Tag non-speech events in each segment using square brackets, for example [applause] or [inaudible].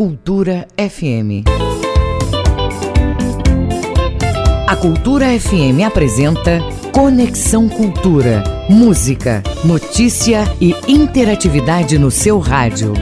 Cultura FM. A Cultura FM apresenta Conexão Cultura. Música, notícia e interatividade no seu rádio.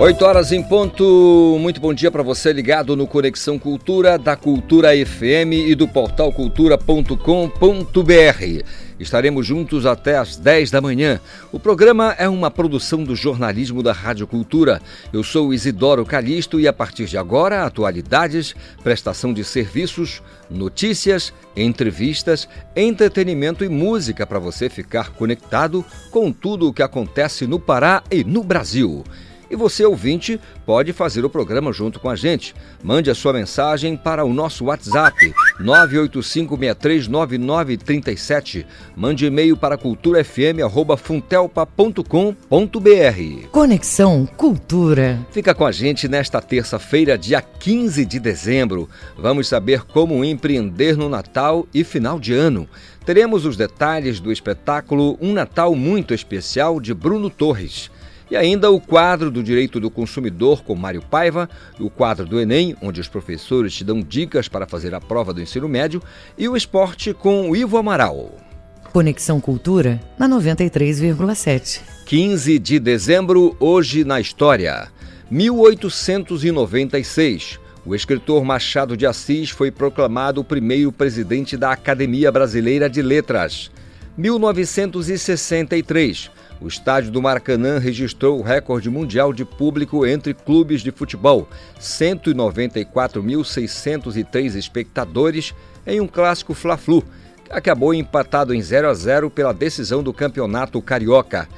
8 horas em ponto. Muito bom dia para você ligado no Conexão Cultura da Cultura FM e do portal cultura.com.br. Estaremos juntos até às 10 da manhã. O programa é uma produção do jornalismo da Rádio Cultura. Eu sou Isidoro Calixto e a partir de agora, atualidades, prestação de serviços, notícias, entrevistas, entretenimento e música para você ficar conectado com tudo o que acontece no Pará e no Brasil. E você, ouvinte, pode fazer o programa junto com a gente. Mande a sua mensagem para o nosso WhatsApp 985639937. Mande e-mail para culturafm@funtelpa.com.br. Conexão Cultura. Fica com a gente nesta terça-feira, dia 15 de dezembro. Vamos saber como empreender no Natal e final de ano. Teremos os detalhes do espetáculo Um Natal Muito Especial de Bruno Torres. E ainda o quadro do Direito do Consumidor com Mário Paiva, o quadro do Enem, onde os professores te dão dicas para fazer a prova do ensino médio, e o esporte com o Ivo Amaral. Conexão Cultura na 93,7. 15 de dezembro, hoje na história. 1896. O escritor Machado de Assis foi proclamado o primeiro presidente da Academia Brasileira de Letras. 1963. O estádio do Maracanã registrou o recorde mundial de público entre clubes de futebol: 194.603 espectadores em um clássico Fla-Flu, que acabou empatado em 0 a 0 pela decisão do Campeonato Carioca.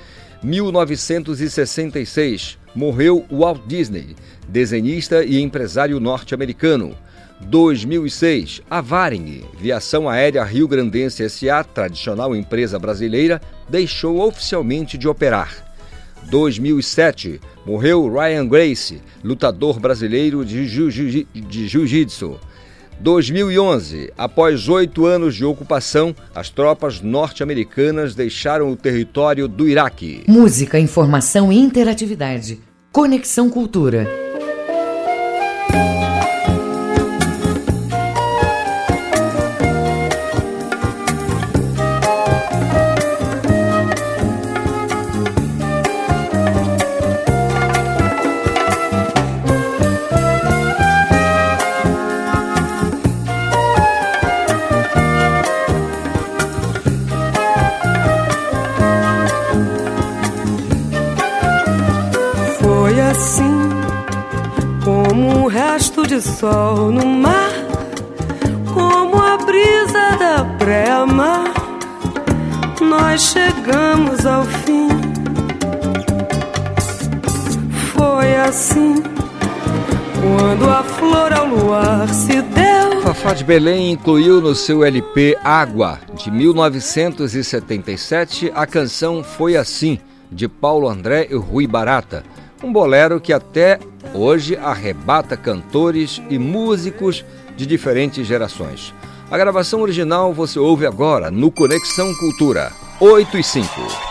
1966 morreu Walt Disney, desenhista e empresário norte-americano. 2006, a Varing, Viação Aérea Rio Grandense SA, tradicional empresa brasileira, deixou oficialmente de operar. 2007, morreu Ryan Grace, lutador brasileiro de jiu-jitsu. 2011, após oito anos de ocupação, as tropas norte-americanas deixaram o território do Iraque. Música, informação e interatividade. Conexão Cultura. Sol no mar, como a brisa da pré-mar, nós chegamos ao fim. Foi assim, quando a flor ao luar se deu. Fafá de Belém incluiu no seu LP Água, de 1977, a canção Foi Assim, de Paulo André e Rui Barata um bolero que até hoje arrebata cantores e músicos de diferentes gerações. A gravação original você ouve agora no Conexão Cultura 8 e 5.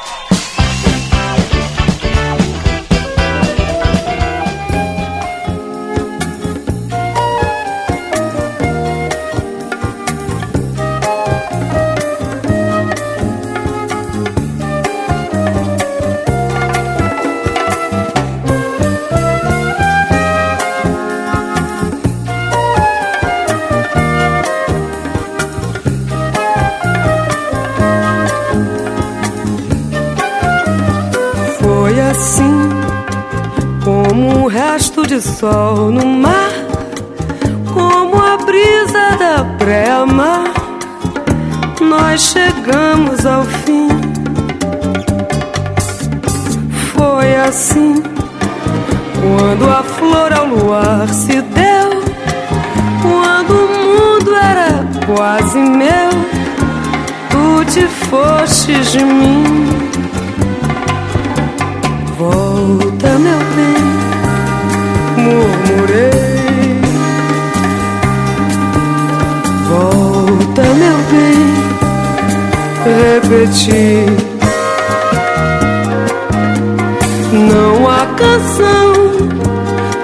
Sol no mar, como a brisa da pré-mar, nós chegamos ao fim. Foi assim, quando a flor ao luar se deu, quando o mundo era quase meu, tu te fostes de mim. Volta, meu bem murmurei. Volta, meu bem, repeti. repetir. Não há canção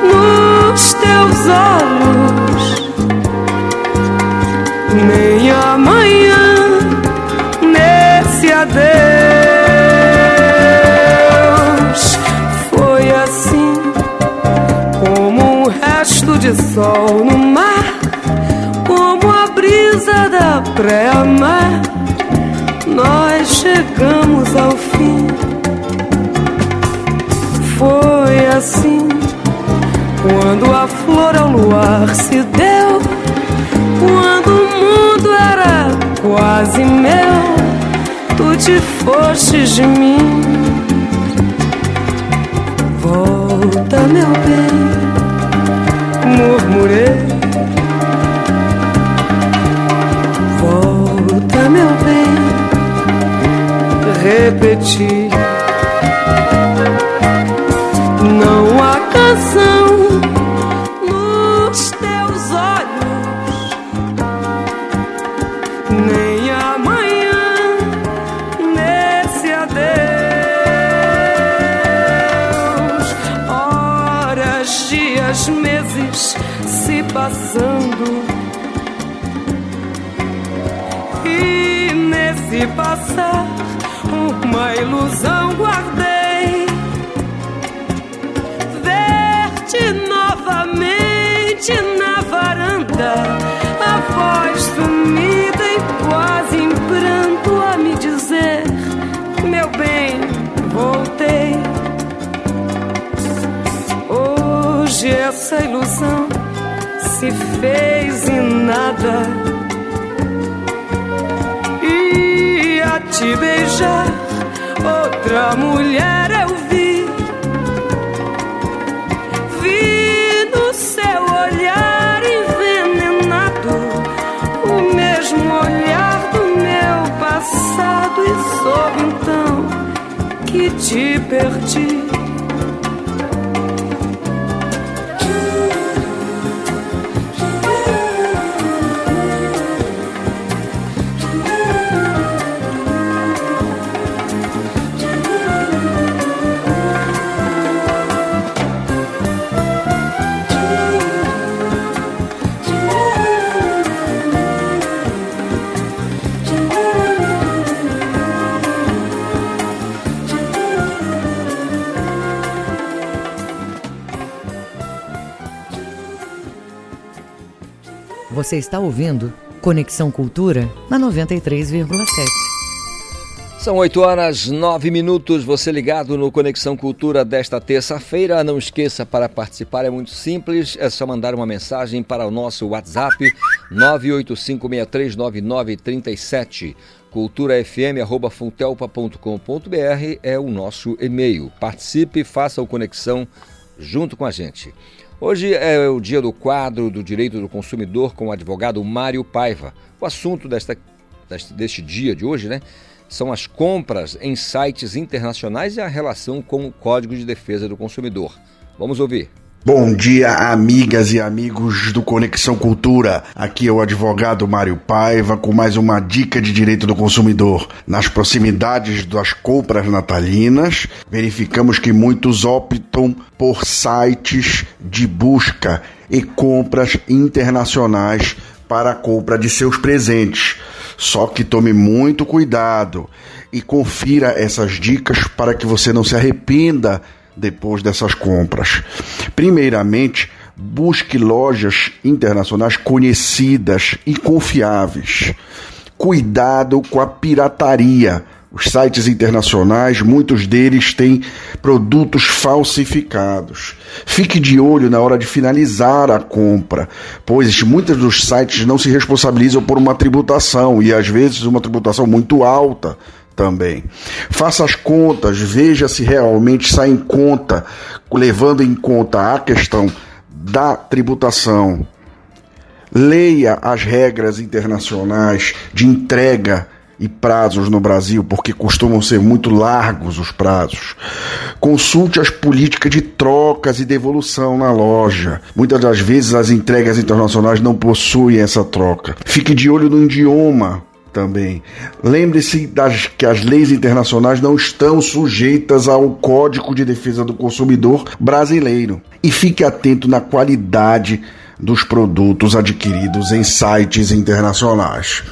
nos teus olhos, sol no mar, como a brisa da pré-mar. Nós chegamos ao fim. Foi assim quando a flor ao luar se deu, quando o mundo era quase meu, tu te fostes de mim. Volta, meu bem, murmurei. Volta, meu bem, repeti. Ilusão guardei. Ver-te novamente na varanda, a voz sumida e quase em pranto a me dizer: Meu bem, voltei. Hoje essa ilusão se fez em nada. E a te beijar, outra mulher eu vi. Vi no seu olhar envenenado o mesmo olhar do meu passado e soube então que te perdi. Você está ouvindo Conexão Cultura na 93,7. São 8 horas 9 minutos, você ligado no Conexão Cultura desta terça-feira. Não esqueça, para participar é muito simples, é só mandar uma mensagem para o nosso WhatsApp 985639937. culturafm.funtelpa.com.br é o nosso e-mail. Participe, faça o Conexão junto com a gente. Hoje é o dia do quadro do direito do consumidor com o advogado Mário Paiva. O assunto desta, deste, deste dia de hoje, né? São as compras em sites internacionais e a relação com o Código de Defesa do Consumidor. Vamos ouvir. Bom dia, amigas e amigos do Conexão Cultura. Aqui é o advogado Mário Paiva com mais uma dica de direito do consumidor. Nas proximidades das compras natalinas, verificamos que muitos optam por sites de busca e compras internacionais para a compra de seus presentes. Só que tome muito cuidado e confira essas dicas para que você não se arrependa depois dessas compras. Primeiramente, busque lojas internacionais conhecidas e confiáveis. Cuidado com a pirataria. Os sites internacionais, muitos deles têm produtos falsificados. Fique de olho na hora de finalizar a compra, pois muitos dos sites não se responsabilizam por uma tributação e às vezes uma tributação muito alta também. Faça as contas, veja se realmente sai em conta, levando em conta a questão da tributação. Leia as regras internacionais de entrega e prazos no Brasil, porque costumam ser muito largos os prazos. Consulte as políticas de trocas e devolução na loja. Muitas das vezes as entregas internacionais não possuem essa troca. Fique de olho no idioma também. Lembre-se que as leis internacionais não estão sujeitas ao Código de Defesa do Consumidor brasileiro. E fique atento na qualidade dos produtos adquiridos em sites internacionais.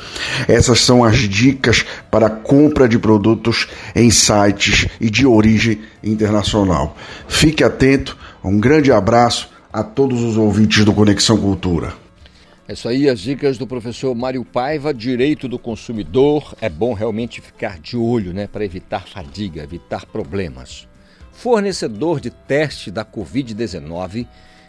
Essas são as dicas para compra de produtos em sites e de origem internacional. Fique atento, um grande abraço a todos os ouvintes do Conexão Cultura. É isso aí, as dicas do professor Mário Paiva, direito do consumidor. É bom realmente ficar de olho, né, para evitar fadiga, evitar problemas. Fornecedor de teste da Covid-19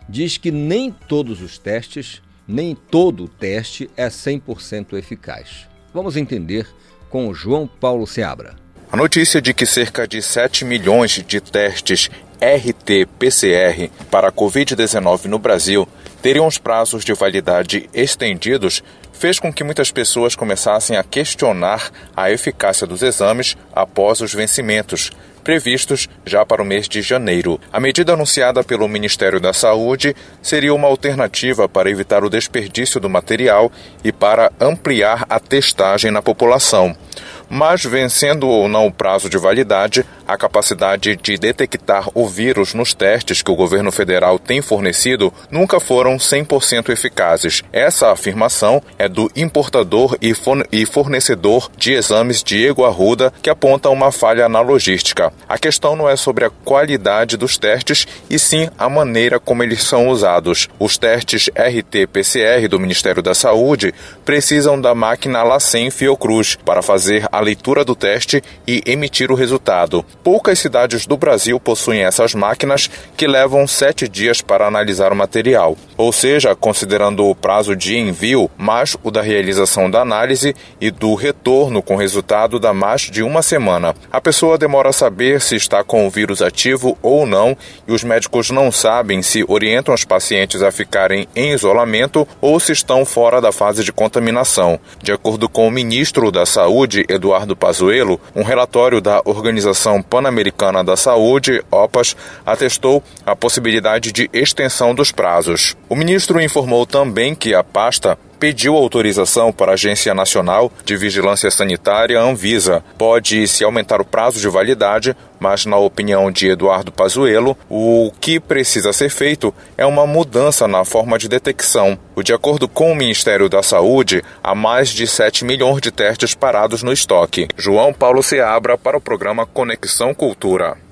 diz que nem todos os testes, nem todo o teste é 100% eficaz. Vamos entender com João Paulo Seabra. A notícia de que cerca de 7 milhões de testes RT-PCR para a Covid-19 no Brasil teriam os prazos de validade estendidos fez com que muitas pessoas começassem a questionar a eficácia dos exames após os vencimentos, previstos já para o mês de janeiro. A medida anunciada pelo Ministério da Saúde seria uma alternativa para evitar o desperdício do material e para ampliar a testagem na população mas vencendo ou não o prazo de validade, a capacidade de detectar o vírus nos testes que o governo federal tem fornecido nunca foram 100% eficazes. Essa afirmação é do importador e fornecedor de exames Diego Arruda, que aponta uma falha na logística. A questão não é sobre a qualidade dos testes, e sim a maneira como eles são usados. Os testes RT-PCR do Ministério da Saúde precisam da máquina LACEN Fiocruz para fazer a leitura do teste e emitir o resultado. Poucas cidades do Brasil possuem essas máquinas que levam sete dias para analisar o material, ou seja, considerando o prazo de envio mais o da realização da análise e do retorno com resultado da mais de uma semana. A pessoa demora a saber se está com o vírus ativo ou não e os médicos não sabem se orientam os pacientes a ficarem em isolamento ou se estão fora da fase de contaminação. De acordo com o ministro da Saúde, Eduardo Pazuello, um relatório da Organização Pan-Americana da Saúde, OPAS, atestou a possibilidade de extensão dos prazos. O ministro informou também que a pasta pediu autorização para a Agência Nacional de Vigilância Sanitária, Anvisa. Pode-se aumentar o prazo de validade, mas, na opinião de Eduardo Pazuello, o que precisa ser feito é uma mudança na forma de detecção. De acordo com o Ministério da Saúde, há mais de 7 milhões de testes parados no estoque. João Paulo Seabra para o programa Conexão Cultura.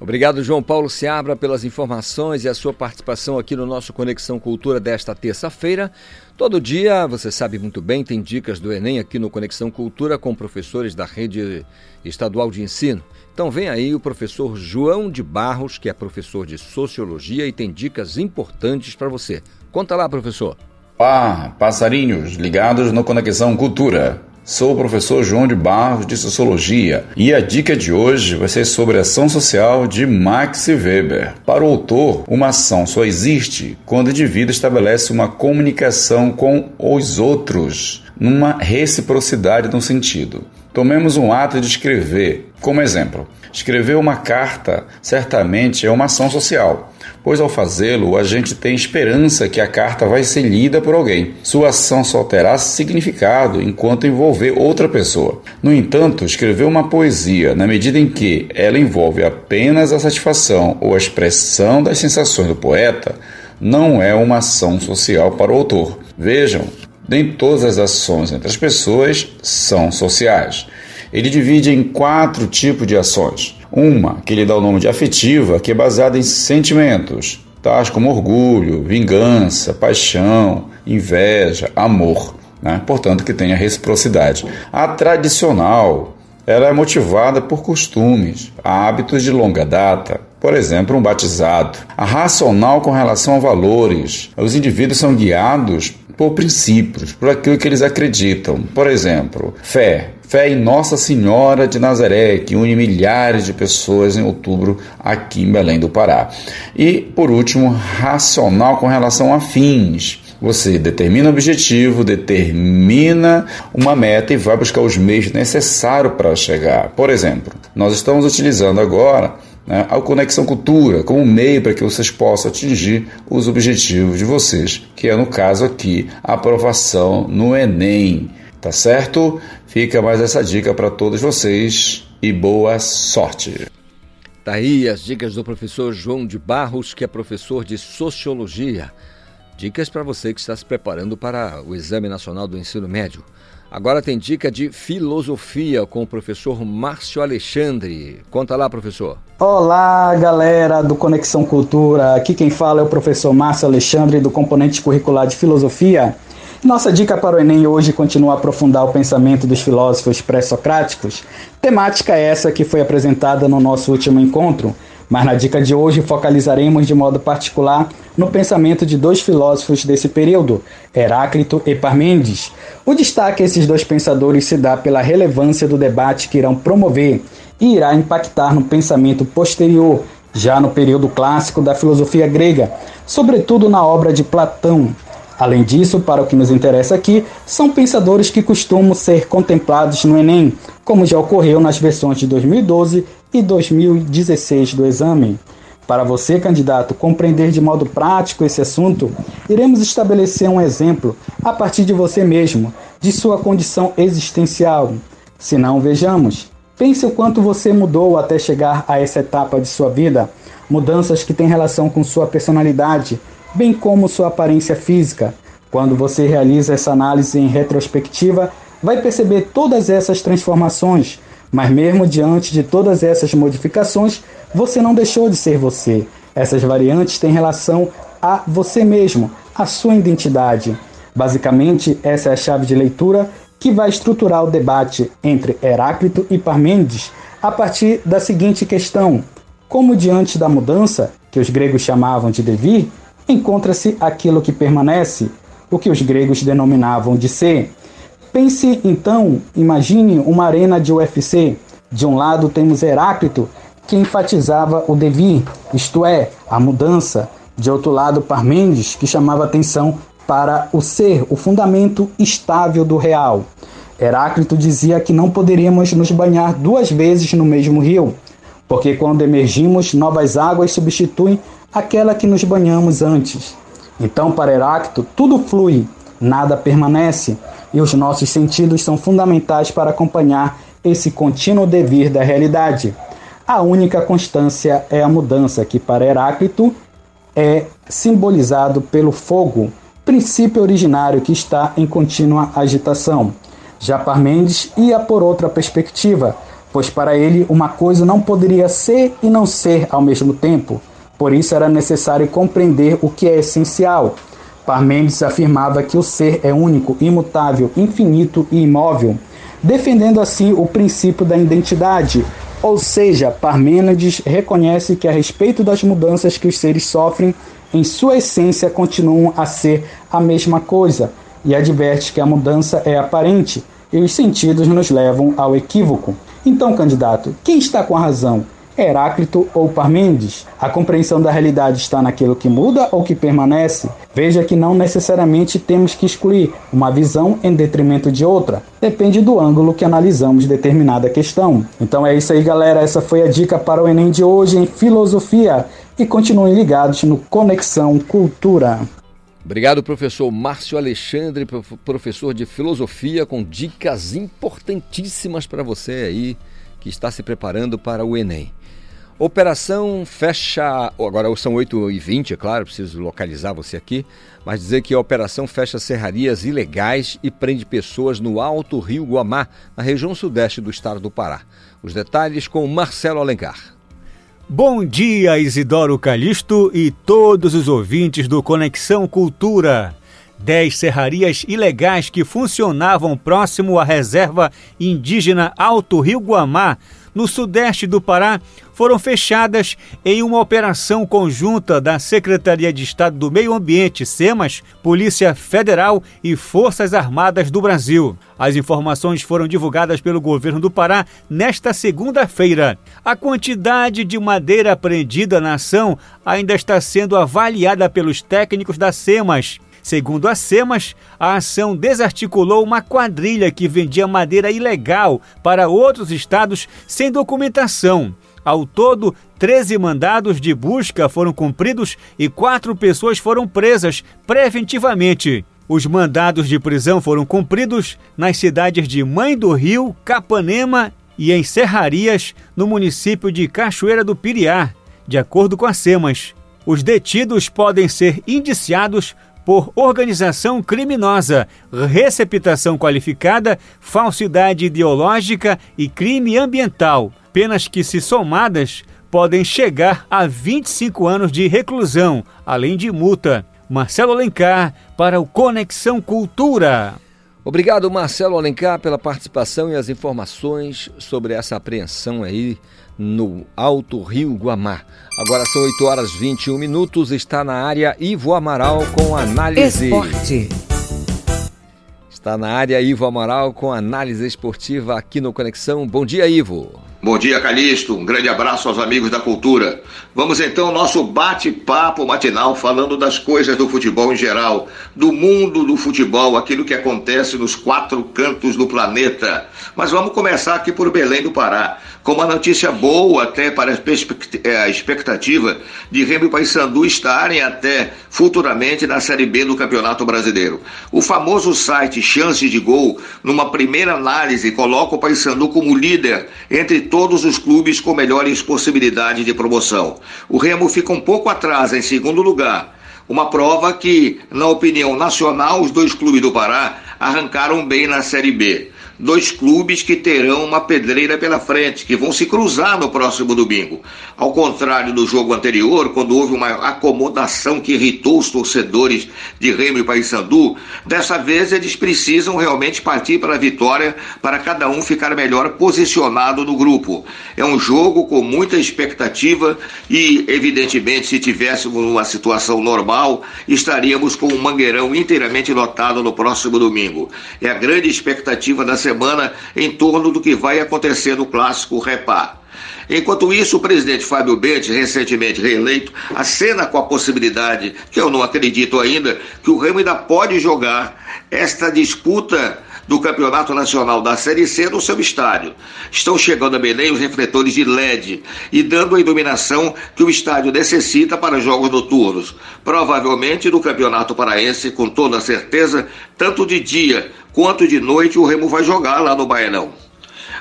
Obrigado, João Paulo Seabra, pelas informações e a sua participação aqui no nosso Conexão Cultura desta terça-feira. Todo dia, você sabe muito bem, tem dicas do Enem aqui no Conexão Cultura com professores da rede estadual de ensino. Então vem aí o professor João de Barros, que é professor de Sociologia e tem dicas importantes para você. Conta lá, professor. Olá, passarinhos ligados no Conexão Cultura. Sou o professor João de Barros de Sociologia e a dica de hoje vai ser sobre a ação social de Max Weber. Para o autor, uma ação só existe quando o indivíduo estabelece uma comunicação com os outros, numa reciprocidade no sentido. Tomemos um ato de escrever, como exemplo. Escrever uma carta certamente é uma ação social pois ao fazê-lo a gente tem esperança que a carta vai ser lida por alguém. Sua ação só terá significado enquanto envolver outra pessoa. No entanto, escrever uma poesia, na medida em que ela envolve apenas a satisfação ou a expressão das sensações do poeta, não é uma ação social para o autor. Vejam, nem todas as ações entre as pessoas são sociais. Ele divide em quatro tipos de ações uma, que ele dá o nome de afetiva, que é baseada em sentimentos, tais como orgulho, vingança, paixão, inveja, amor. Né? Portanto, que tenha reciprocidade. A tradicional, ela é motivada por costumes, hábitos de longa data, por exemplo, um batizado. A racional com relação a valores. Os indivíduos são guiados por princípios, por aquilo que eles acreditam. Por exemplo, fé. Fé em Nossa Senhora de Nazaré, que une milhares de pessoas em outubro aqui em Belém do Pará. E, por último, racional com relação a fins. Você determina o objetivo, determina uma meta e vai buscar os meios necessários para chegar. Por exemplo, nós estamos utilizando agora né, a Conexão Cultura como meio para que vocês possam atingir os objetivos de vocês, que é, no caso aqui, a aprovação no Enem Tá certo? Fica mais essa dica para todos vocês e boa sorte. Tá aí as dicas do professor João de Barros, que é professor de Sociologia. Dicas para você que está se preparando para o Exame Nacional do Ensino Médio. Agora tem dica de filosofia com o professor Márcio Alexandre. Conta lá, professor. Olá, galera do Conexão Cultura. Aqui quem fala é o professor Márcio Alexandre do componente curricular de filosofia. Nossa dica para o Enem hoje continua a aprofundar o pensamento dos filósofos pré-socráticos. Temática essa que foi apresentada no nosso último encontro, mas na dica de hoje focalizaremos de modo particular no pensamento de dois filósofos desse período, Heráclito e Parmênides. O destaque a esses dois pensadores se dá pela relevância do debate que irão promover e irá impactar no pensamento posterior, já no período clássico da filosofia grega, sobretudo na obra de Platão. Além disso, para o que nos interessa aqui, são pensadores que costumam ser contemplados no Enem, como já ocorreu nas versões de 2012 e 2016 do exame. Para você, candidato, compreender de modo prático esse assunto, iremos estabelecer um exemplo a partir de você mesmo, de sua condição existencial. Se não, vejamos. Pense o quanto você mudou até chegar a essa etapa de sua vida, mudanças que têm relação com sua personalidade, bem como sua aparência física. Quando você realiza essa análise em retrospectiva, vai perceber todas essas transformações, mas mesmo diante de todas essas modificações, você não deixou de ser você. Essas variantes têm relação a você mesmo, a sua identidade. Basicamente, essa é a chave de leitura que vai estruturar o debate entre Heráclito e Parmênides a partir da seguinte questão: como diante da mudança, que os gregos chamavam de devir, encontra-se aquilo que permanece, o que os gregos denominavam de ser. Pense então, imagine uma arena de UFC. De um lado temos Heráclito, que enfatizava o devir, isto é, a mudança. De outro lado, Parmênides, que chamava atenção para o ser, o fundamento estável do real. Heráclito dizia que não poderíamos nos banhar duas vezes no mesmo rio, porque quando emergimos, novas águas substituem aquela que nos banhamos antes. Então, para Heráclito, tudo flui, nada permanece, e os nossos sentidos são fundamentais para acompanhar esse contínuo devir da realidade. A única constância é a mudança, que para Heráclito é simbolizado pelo fogo, princípio originário que está em contínua agitação. Já Parmênides ia por outra perspectiva, pois para ele uma coisa não poderia ser e não ser ao mesmo tempo. Por isso era necessário compreender o que é essencial. Parmênides afirmava que o ser é único, imutável, infinito e imóvel, defendendo assim o princípio da identidade. Ou seja, Parmênides reconhece que a respeito das mudanças que os seres sofrem, em sua essência continuam a ser a mesma coisa, e adverte que a mudança é aparente e os sentidos nos levam ao equívoco. Então, candidato, quem está com a razão? Heráclito ou Parmênides? A compreensão da realidade está naquilo que muda ou que permanece? Veja que não necessariamente temos que excluir uma visão em detrimento de outra. Depende do ângulo que analisamos determinada questão. Então é isso aí, galera. Essa foi a dica para o Enem de hoje em Filosofia. E continuem ligados no Conexão Cultura. Obrigado, professor Márcio Alexandre, professor de filosofia, com dicas importantíssimas para você aí que está se preparando para o Enem. Operação fecha. Agora são 8h20, é claro, preciso localizar você aqui, mas dizer que a operação fecha serrarias ilegais e prende pessoas no Alto Rio Guamá, na região sudeste do estado do Pará. Os detalhes com Marcelo Alencar. Bom dia, Isidoro Calixto e todos os ouvintes do Conexão Cultura. Dez serrarias ilegais que funcionavam próximo à reserva indígena Alto Rio Guamá no sudeste do Pará, foram fechadas em uma operação conjunta da Secretaria de Estado do Meio Ambiente, SEMAS, Polícia Federal e Forças Armadas do Brasil. As informações foram divulgadas pelo governo do Pará nesta segunda-feira. A quantidade de madeira apreendida na ação ainda está sendo avaliada pelos técnicos da SEMAS. Segundo a SEMAS, a ação desarticulou uma quadrilha que vendia madeira ilegal para outros estados sem documentação. Ao todo, 13 mandados de busca foram cumpridos e quatro pessoas foram presas preventivamente. Os mandados de prisão foram cumpridos nas cidades de Mãe do Rio, Capanema e em Serrarias, no município de Cachoeira do Piriá, de acordo com a SEMAS. Os detidos podem ser indiciados por organização criminosa, receptação qualificada, falsidade ideológica e crime ambiental, penas que, se somadas, podem chegar a 25 anos de reclusão, além de multa. Marcelo Alencar para o Conexão Cultura. Obrigado, Marcelo Alencar, pela participação e as informações sobre essa apreensão aí no Alto Rio Guamá. Agora são 8 horas 21 minutos, está na área Ivo Amaral com análise. Esporte. Está na área Ivo Amaral com análise esportiva aqui no Conexão. Bom dia, Ivo. Bom dia, Calixto. Um grande abraço aos amigos da cultura. Vamos então ao nosso bate-papo matinal falando das coisas do futebol em geral, do mundo do futebol, aquilo que acontece nos quatro cantos do planeta. Mas vamos começar aqui por Belém do Pará, com uma notícia boa até para é, a expectativa de Remo e Paysandu estarem até futuramente na Série B do Campeonato Brasileiro. O famoso site Chances de Gol, numa primeira análise, coloca o Paysandu como líder entre todos os clubes com melhores possibilidades de promoção. O Remo fica um pouco atrás, em segundo lugar. Uma prova que, na opinião nacional, os dois clubes do Pará arrancaram bem na Série B dois clubes que terão uma pedreira pela frente, que vão se cruzar no próximo domingo. Ao contrário do jogo anterior, quando houve uma acomodação que irritou os torcedores de Remo e Paysandu, dessa vez eles precisam realmente partir para a vitória para cada um ficar melhor posicionado no grupo. É um jogo com muita expectativa e, evidentemente, se tivéssemos uma situação normal, estaríamos com um Mangueirão inteiramente lotado no próximo domingo. É a grande expectativa da semana semana em torno do que vai acontecer no clássico Repá. Enquanto isso, o presidente Fábio Bente, recentemente reeleito, acena com a possibilidade, que eu não acredito ainda, que o Remo ainda pode jogar esta disputa do Campeonato Nacional da Série C no seu estádio. Estão chegando a Belém os refletores de LED e dando a iluminação que o estádio necessita para jogos noturnos. Provavelmente no Campeonato Paraense, com toda certeza, tanto de dia quanto de noite o Remo vai jogar lá no Baianão.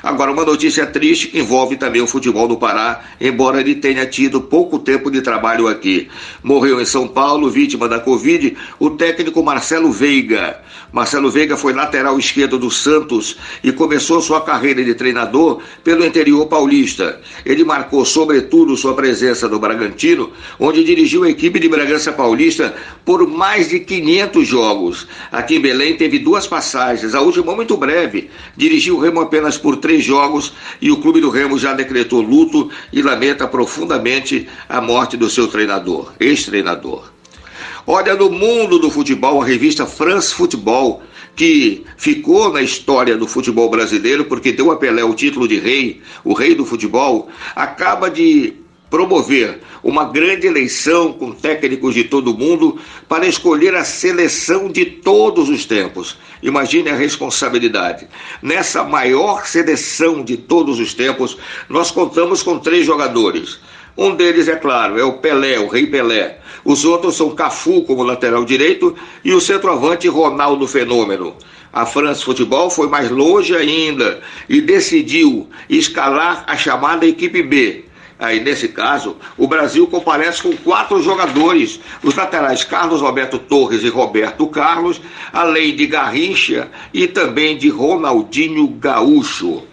Agora, uma notícia triste que envolve também o futebol do Pará, embora ele tenha tido pouco tempo de trabalho aqui. Morreu em São Paulo, vítima da Covid, o técnico Marcelo Veiga. Marcelo Veiga foi lateral esquerdo do Santos e começou sua carreira de treinador pelo interior paulista. Ele marcou, sobretudo, sua presença no Bragantino, onde dirigiu a equipe de Bragança Paulista por mais de 500 jogos. Aqui em Belém teve duas passagens, a última muito breve. Dirigiu o Remo apenas por três jogos e o Clube do Remo já decretou luto e lamenta profundamente a morte do seu treinador, ex-treinador. Olha, no mundo do futebol, a revista France Football, que ficou na história do futebol brasileiro porque deu a Pelé o título de rei, o rei do futebol, acaba de promover uma grande eleição com técnicos de todo mundo para escolher a seleção de todos os tempos. Imagine a responsabilidade. Nessa maior seleção de todos os tempos, nós contamos com três jogadores. Um deles, é claro, é o Pelé, o Rei Pelé. Os outros são Cafu como lateral direito e o centroavante Ronaldo Fenômeno. A França Futebol foi mais longe ainda e decidiu escalar a chamada equipe B. Aí, nesse caso, o Brasil comparece com quatro jogadores, os laterais Carlos Roberto Torres e Roberto Carlos, além de Garrincha e também de Ronaldinho Gaúcho.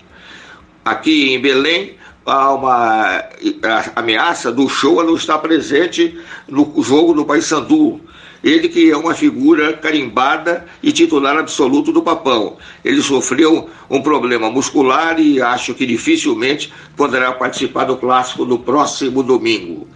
Aqui em Belém, há uma ameaça do show a não estar presente no jogo do Paysandu. Ele que é uma figura carimbada e titular absoluto do Papão. Ele sofreu um problema muscular e acho que dificilmente poderá participar do clássico no próximo domingo.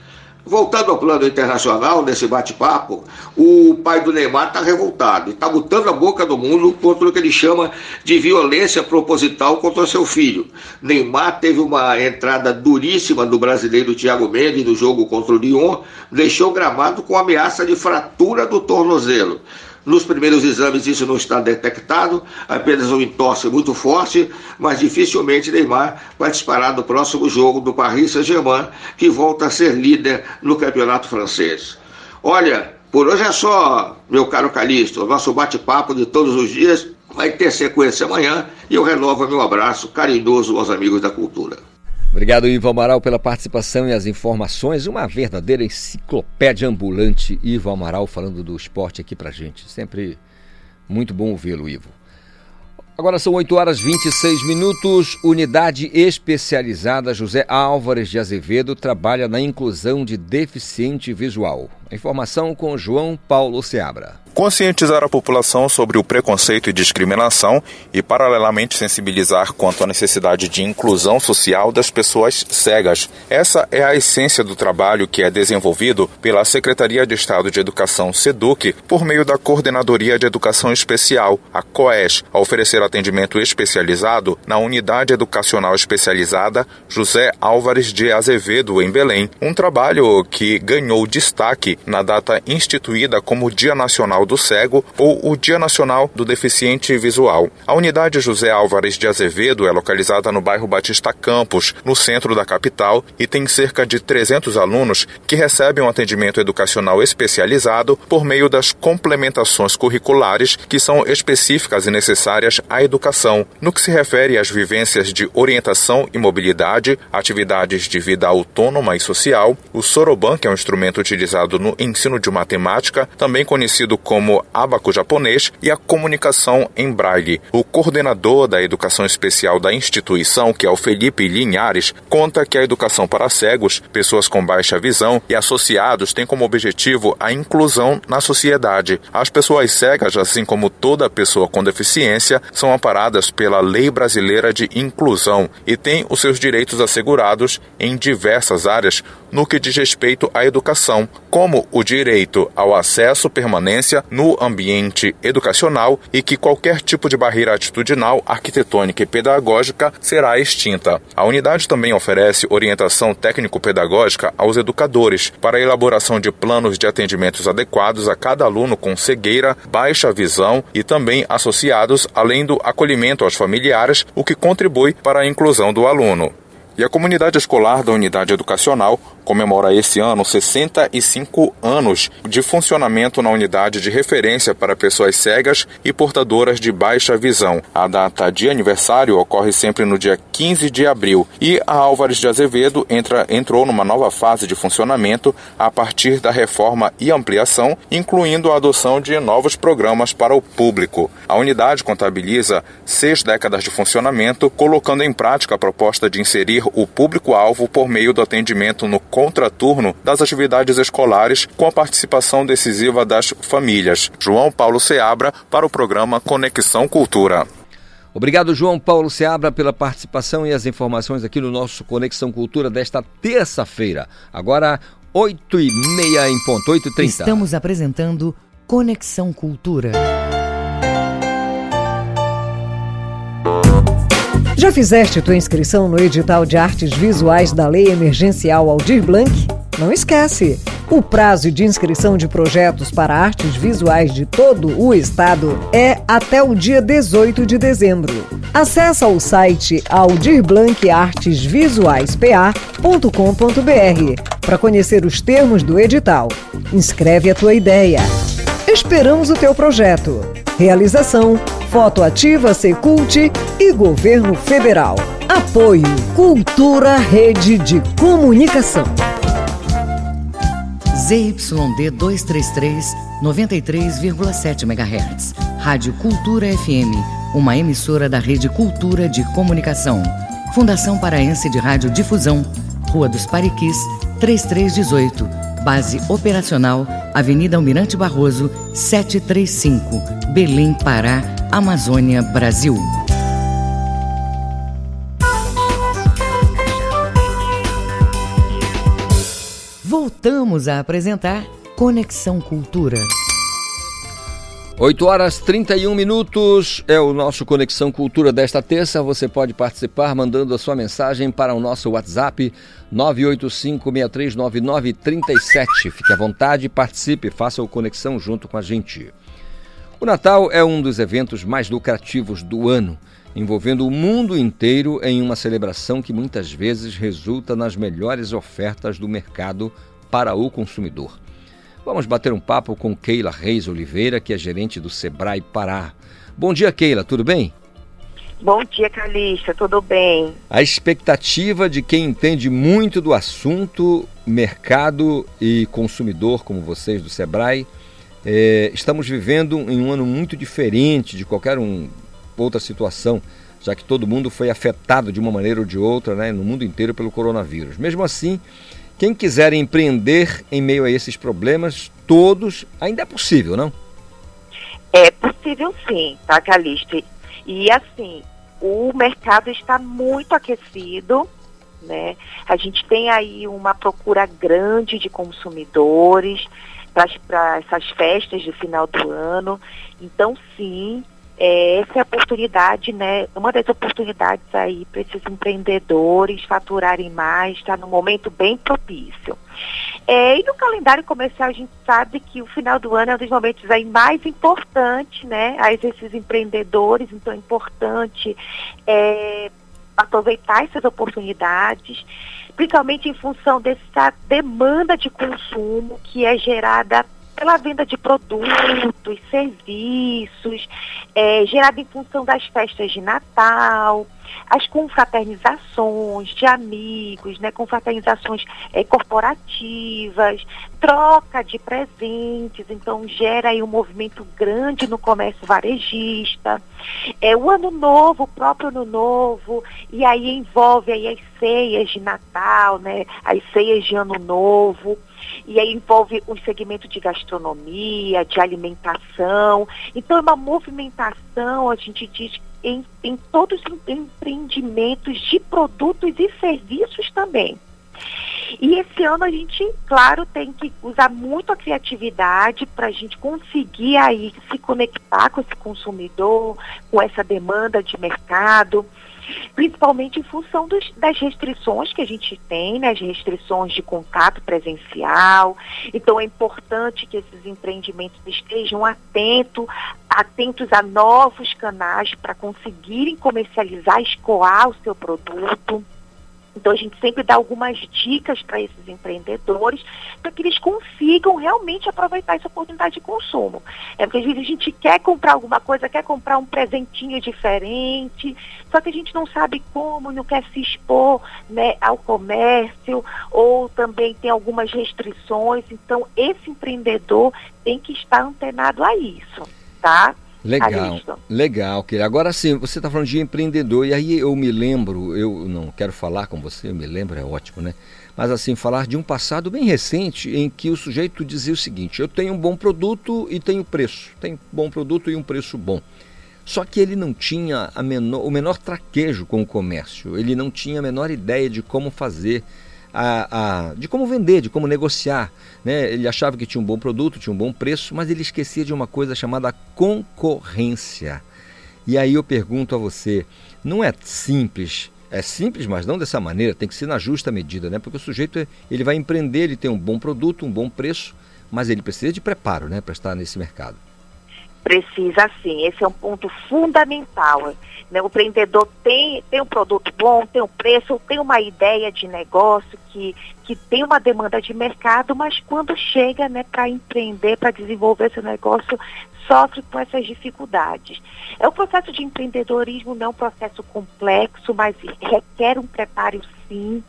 Voltando ao plano internacional, nesse bate-papo, o pai do Neymar está revoltado e está botando a boca do mundo contra o que ele chama de violência proposital contra seu filho. Neymar teve uma entrada duríssima do brasileiro Thiago Mendes no jogo contra o Lyon, deixou gramado com ameaça de fratura do tornozelo. Nos primeiros exames isso não está detectado, apenas um entorse muito forte, mas dificilmente Neymar vai disparar no próximo jogo do Paris Saint-Germain, que volta a ser líder no campeonato francês. Olha, Por hoje é só, meu caro Calixto. O nosso bate-papo de todos os dias vai ter sequência amanhã e eu renovo meu abraço carinhoso aos amigos da cultura. Obrigado, Ivo Amaral, pela participação e as informações. Uma verdadeira enciclopédia ambulante. Ivo Amaral falando do esporte aqui pra gente. Sempre muito bom ouvi-lo, Ivo. Agora são 8 horas 26 minutos. Unidade especializada José Álvares de Azevedo trabalha na inclusão de deficiente visual. Informação com João Paulo Seabra conscientizar a população sobre o preconceito e discriminação e, paralelamente, sensibilizar quanto à necessidade de inclusão social das pessoas cegas. Essa é a essência do trabalho que é desenvolvido pela Secretaria de Estado de Educação, SEDUC, por meio da Coordenadoria de Educação Especial, a COES, a oferecer atendimento especializado na Unidade Educacional Especializada José Álvares de Azevedo, em Belém. Um trabalho que ganhou destaque na data instituída como Dia Nacional Nacional do Cego ou o Dia Nacional do Deficiente Visual. A unidade José Álvares de Azevedo é localizada no bairro Batista Campos, no centro da capital, e tem cerca de 300 alunos que recebem um atendimento educacional especializado por meio das complementações curriculares que são específicas e necessárias à educação, no que se refere às vivências de orientação e mobilidade, atividades de vida autônoma e social, o Soroban, que é um instrumento utilizado no ensino de matemática, também conhecido como abaco japonês e a comunicação em braille. O coordenador da educação especial da instituição, que é o Felipe Linhares, conta que a educação para cegos, pessoas com baixa visão e associados tem como objetivo a inclusão na sociedade. As pessoas cegas, assim como toda pessoa com deficiência, são amparadas pela Lei Brasileira de Inclusão e têm os seus direitos assegurados em diversas áreas no que diz respeito à educação, como o direito ao acesso, permanência no ambiente educacional e que qualquer tipo de barreira atitudinal, arquitetônica e pedagógica será extinta. A unidade também oferece orientação técnico-pedagógica aos educadores para a elaboração de planos de atendimentos adequados a cada aluno com cegueira, baixa visão e também associados, além do acolhimento aos familiares, o que contribui para a inclusão do aluno. E a comunidade escolar da unidade educacional comemora esse ano 65 anos de funcionamento na unidade de referência para pessoas cegas e portadoras de baixa visão. A data de aniversário ocorre sempre no dia 15 de abril e a Álvares de Azevedo entra, entrou numa nova fase de funcionamento a partir da reforma e ampliação, incluindo a adoção de novos programas para o público. A unidade contabiliza seis décadas de funcionamento, colocando em prática a proposta de inserir o público-alvo por meio do atendimento no contraturno das atividades escolares com a participação decisiva das famílias. João Paulo Seabra para o programa Conexão Cultura. Obrigado, João Paulo Seabra, pela participação e as informações aqui no nosso Conexão Cultura desta terça-feira. Agora, 8 e meia em ponto, 8 h Estamos apresentando Conexão Cultura. Já fizeste tua inscrição no edital de artes visuais da Lei Emergencial Aldir Blanc? Não esquece! O prazo de inscrição de projetos para artes visuais de todo o estado é até o dia 18 de dezembro. Acesse o site aldirblancartesvisuaispa.com.br para conhecer os termos do edital. Inscreve a tua ideia. Esperamos o teu projeto. Realização Foto Ativa Secult e Governo Federal. Apoio Cultura Rede de Comunicação. ZYD 233, 93,7 MHz. Rádio Cultura FM, uma emissora da Rede Cultura de Comunicação. Fundação Paraense de Rádio Difusão, Rua dos Pariquis, 3318. Base operacional, Avenida Almirante Barroso, 735, Belém, Pará, Amazônia, Brasil. Voltamos a apresentar Conexão Cultura. 8 horas 31 minutos é o nosso Conexão Cultura desta terça. Você pode participar mandando a sua mensagem para o nosso WhatsApp 985639937. Fique à vontade, participe, faça o Conexão junto com a gente. O Natal é um dos eventos mais lucrativos do ano, envolvendo o mundo inteiro em uma celebração que muitas vezes resulta nas melhores ofertas do mercado para o consumidor. Vamos bater um papo com Keila Reis Oliveira, que é gerente do Sebrae Pará. Bom dia, Keila, tudo bem? Bom dia, Calista, tudo bem? A expectativa de quem entende muito do assunto, mercado e consumidor, como vocês do Sebrae, é, estamos vivendo em um ano muito diferente de qualquer um, outra situação, já que todo mundo foi afetado de uma maneira ou de outra né, no mundo inteiro pelo coronavírus. Mesmo assim, quem quiser empreender em meio a esses problemas, todos, ainda é possível, não? É possível sim, tá, Calista? E assim, o mercado está muito aquecido, né? A gente tem aí uma procura grande de consumidores para essas festas de final do ano. Então, sim, é, essa é a oportunidade, né? Uma das oportunidades aí para esses empreendedores faturarem mais, está num momento bem propício. É, e no calendário comercial a gente sabe que o final do ano é um dos momentos aí mais importantes, né? A esses empreendedores, então é importante é, aproveitar essas oportunidades, principalmente em função dessa demanda de consumo que é gerada pela venda de produtos, serviços, é, gerada em função das festas de Natal, as confraternizações de amigos, né, confraternizações é, corporativas, troca de presentes, então gera aí um movimento grande no comércio varejista. É, o ano novo, o próprio ano novo, e aí envolve aí as ceias de Natal, né, as ceias de ano novo. E aí envolve o segmento de gastronomia, de alimentação. Então é uma movimentação, a gente diz, em, em todos os empreendimentos de produtos e serviços também. E esse ano a gente, claro, tem que usar muito a criatividade para a gente conseguir aí se conectar com esse consumidor, com essa demanda de mercado principalmente em função dos, das restrições que a gente tem, né, as restrições de contato presencial. Então é importante que esses empreendimentos estejam atento, atentos a novos canais para conseguirem comercializar, escoar o seu produto. Então a gente sempre dá algumas dicas para esses empreendedores para que eles consigam realmente aproveitar essa oportunidade de consumo. É porque às vezes a gente quer comprar alguma coisa, quer comprar um presentinho diferente, só que a gente não sabe como, não quer se expor né, ao comércio, ou também tem algumas restrições. Então esse empreendedor tem que estar antenado a isso, tá? Legal, legal, querido. Agora sim, você está falando de empreendedor, e aí eu me lembro, eu não quero falar com você, eu me lembro, é ótimo, né? Mas assim, falar de um passado bem recente em que o sujeito dizia o seguinte: eu tenho um bom produto e tenho preço, tenho um bom produto e um preço bom. Só que ele não tinha menor, o menor traquejo com o comércio, ele não tinha a menor ideia de como fazer a, a, de como vender, de como negociar. Né? Ele achava que tinha um bom produto, tinha um bom preço, mas ele esquecia de uma coisa chamada concorrência. E aí eu pergunto a você, não é simples, é simples, mas não dessa maneira, tem que ser na justa medida, né? Porque o sujeito ele vai empreender, ele tem um bom produto, um bom preço, mas ele precisa de preparo, né, para estar nesse mercado. Precisa sim, esse é um ponto fundamental. Né? O empreendedor tem, tem um produto bom, tem um preço, tem uma ideia de negócio que, que tem uma demanda de mercado, mas quando chega né, para empreender, para desenvolver seu negócio, sofre com essas dificuldades. É o processo de empreendedorismo não é um processo complexo, mas requer um preparo sim.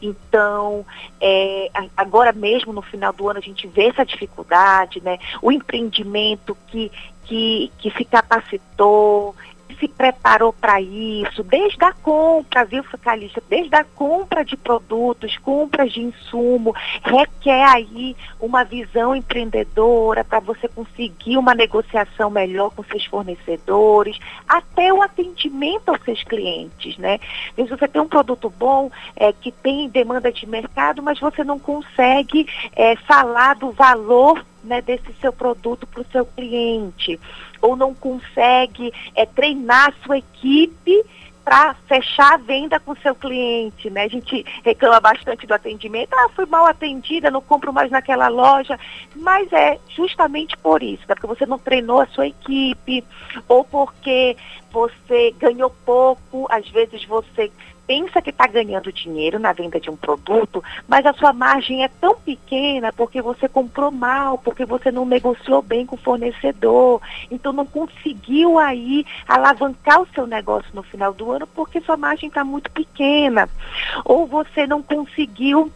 Então, é, agora mesmo no final do ano a gente vê essa dificuldade, né? O empreendimento que, que, que se capacitou, se preparou para isso, desde a compra, viu, Focalista? Desde a compra de produtos, compras de insumo, requer aí uma visão empreendedora para você conseguir uma negociação melhor com seus fornecedores, até o atendimento aos seus clientes, né? Às você tem um produto bom, é, que tem demanda de mercado, mas você não consegue é, falar do valor né, desse seu produto para o seu cliente, ou não consegue é, treinar sua equipe para fechar a venda com o seu cliente, né? A gente reclama bastante do atendimento, ah, fui mal atendida, não compro mais naquela loja, mas é justamente por isso, né? porque você não treinou a sua equipe, ou porque você ganhou pouco, às vezes você pensa que está ganhando dinheiro na venda de um produto, mas a sua margem é tão pequena porque você comprou mal, porque você não negociou bem com o fornecedor, então não conseguiu aí alavancar o seu negócio no final do ano porque sua margem está muito pequena, ou você não conseguiu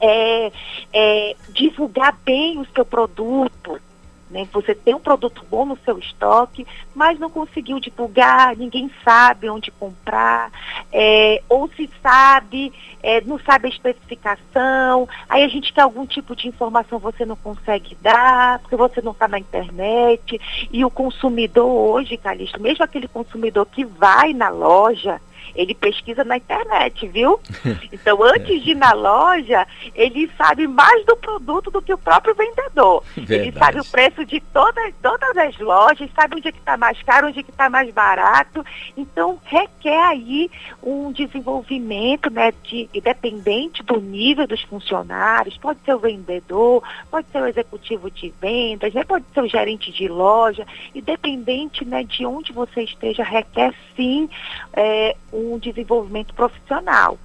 é, é, divulgar bem o seu produto. Né? Você tem um produto bom no seu estoque, mas não conseguiu divulgar, ninguém sabe onde comprar, é, ou se sabe, é, não sabe a especificação, aí a gente quer algum tipo de informação você não consegue dar, porque você não está na internet, e o consumidor hoje, Calixto, mesmo aquele consumidor que vai na loja, ele pesquisa na internet, viu? [laughs] Então, antes de ir na loja, ele sabe mais do produto do que o próprio vendedor. [laughs] Verdade. Ele sabe o preço de todas, todas as lojas, sabe onde é que está mais caro, onde é que está mais barato. Então, requer aí um desenvolvimento, né, de, independente do nível dos funcionários, pode ser o vendedor, pode ser o executivo de vendas, né, pode ser o gerente de loja, independente né, de onde você esteja, requer sim é, um desenvolvimento profissional.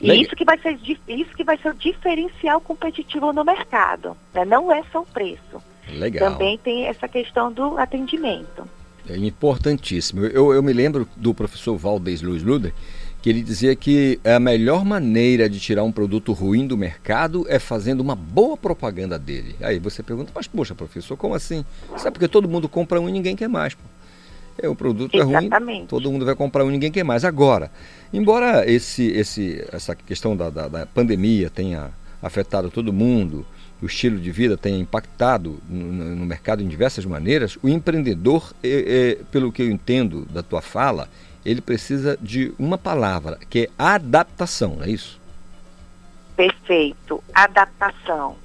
E isso que, vai ser, isso que vai ser o diferencial competitivo no mercado. Né? Não é só o preço. Legal. Também tem essa questão do atendimento. É importantíssimo. Eu, eu me lembro do professor Valdez Luiz Luder, que ele dizia que a melhor maneira de tirar um produto ruim do mercado é fazendo uma boa propaganda dele. Aí você pergunta, mas poxa, professor, como assim? Sabe porque todo mundo compra um e ninguém quer mais. Pô. É, o produto Exatamente. é ruim, todo mundo vai comprar um e ninguém quer mais. Agora, embora esse, esse, essa questão da, da, da pandemia tenha afetado todo mundo, o estilo de vida tenha impactado no, no mercado em diversas maneiras, o empreendedor, é, é, pelo que eu entendo da tua fala, ele precisa de uma palavra, que é adaptação, não é isso? Perfeito, adaptação.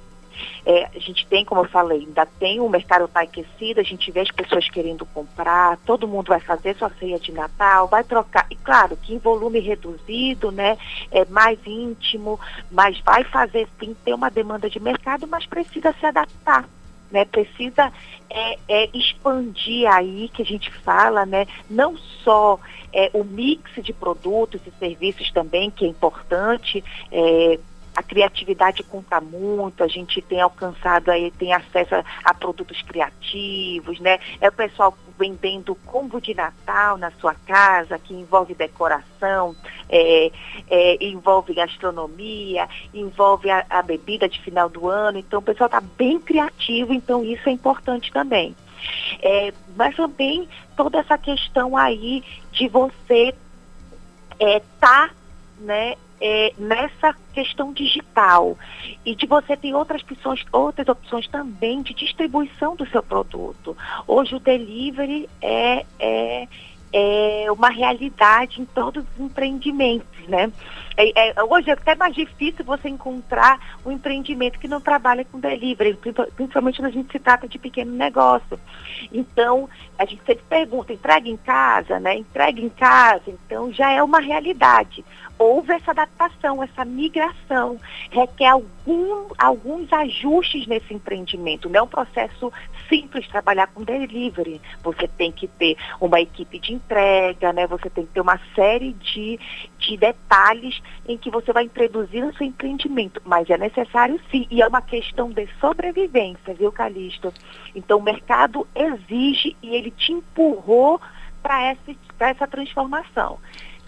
É, a gente tem, como eu falei, ainda tem o mercado está aquecido, a gente vê as pessoas querendo comprar, todo mundo vai fazer sua ceia de Natal, vai trocar, e claro que em volume reduzido, né, é mais íntimo, mas vai fazer sim ter uma demanda de mercado, mas precisa se adaptar. Né, precisa é, é, expandir aí que a gente fala, né, não só é, o mix de produtos e serviços também, que é importante, é, a criatividade conta muito, a gente tem alcançado aí, tem acesso a, a, produtos criativos, né? É o pessoal vendendo combo de Natal na sua casa, que envolve decoração, é, é, envolve gastronomia, envolve a, a, bebida de final do ano. Então o pessoal está bem criativo, então isso é importante também. É, mas também toda essa questão aí de você estar é, tá, né, é, nessa questão digital e de você ter outras opções, outras opções também de distribuição do seu produto. Hoje o delivery é, é, é uma realidade em todos os empreendimentos, né? É, é, hoje é até mais difícil você encontrar um empreendimento que não trabalha com delivery, principalmente quando a gente se trata de pequeno negócio. Então, a gente sempre pergunta, entrega em casa, né? Entrega em casa, então já é uma realidade houve essa adaptação, essa migração, requer algum, alguns ajustes nesse empreendimento. Não é um processo simples trabalhar com delivery. Você tem que ter uma equipe de entrega, né? você tem que ter uma série de, de detalhes em que você vai introduzir no seu empreendimento. Mas é necessário sim, e é uma questão de sobrevivência, viu, Calixto? Então o mercado exige e ele te empurrou para essa, essa transformação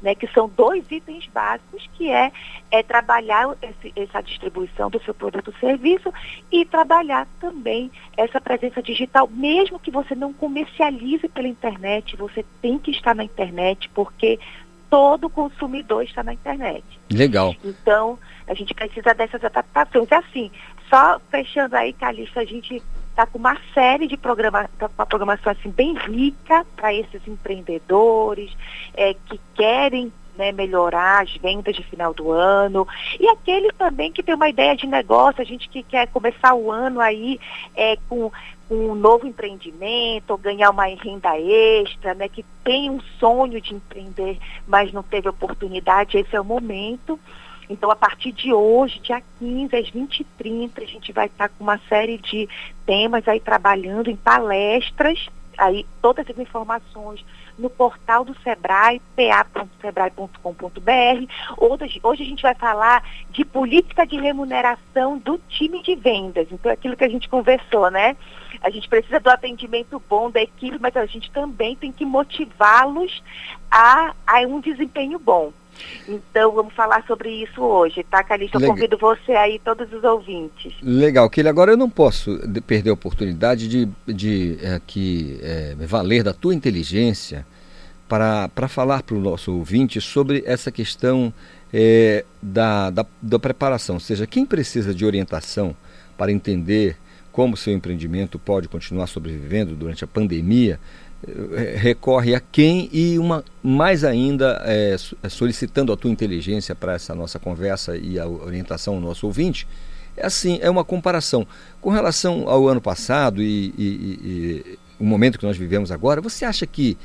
né, que são dois itens básicos, que é, é trabalhar esse, essa distribuição do seu produto ou serviço e trabalhar também essa presença digital, mesmo que você não comercialize pela internet, você tem que estar na internet, porque todo consumidor está na internet. Legal. Então, a gente precisa dessas adaptações. É assim, só fechando aí, Calista, a gente está com uma série de programa, tá uma programação assim bem rica para esses empreendedores é, que querem né, melhorar as vendas de final do ano. E aquele também que tem uma ideia de negócio, a gente que quer começar o ano aí é, com, com um novo empreendimento, ou ganhar uma renda extra, né, que tem um sonho de empreender, mas não teve oportunidade, esse é o momento. Então, a partir de hoje, dia 15 às 20h30, a gente vai estar com uma série de temas aí trabalhando em palestras. Aí todas as informações no portal do Sebrae, pa.sebrae.com.br. Hoje, hoje a gente vai falar de política de remuneração do time de vendas. Então, é aquilo que a gente conversou, né? A gente precisa do atendimento bom da equipe, mas a gente também tem que motivá-los a, a um desempenho bom. Então vamos falar sobre isso hoje, tá, Calixto? Eu Legal. convido você aí, todos os ouvintes. Legal, Kelly. Agora eu não posso perder a oportunidade de, de é, aqui, é, valer da tua inteligência para, para falar para o nosso ouvinte sobre essa questão é, da, da, da preparação. Ou seja, quem precisa de orientação para entender como seu empreendimento pode continuar sobrevivendo durante a pandemia, recorre a quem e uma mais ainda é, solicitando a tua inteligência para essa nossa conversa e a orientação ao nosso ouvinte é assim é uma comparação com relação ao ano passado e, e, e o momento que nós vivemos agora você acha que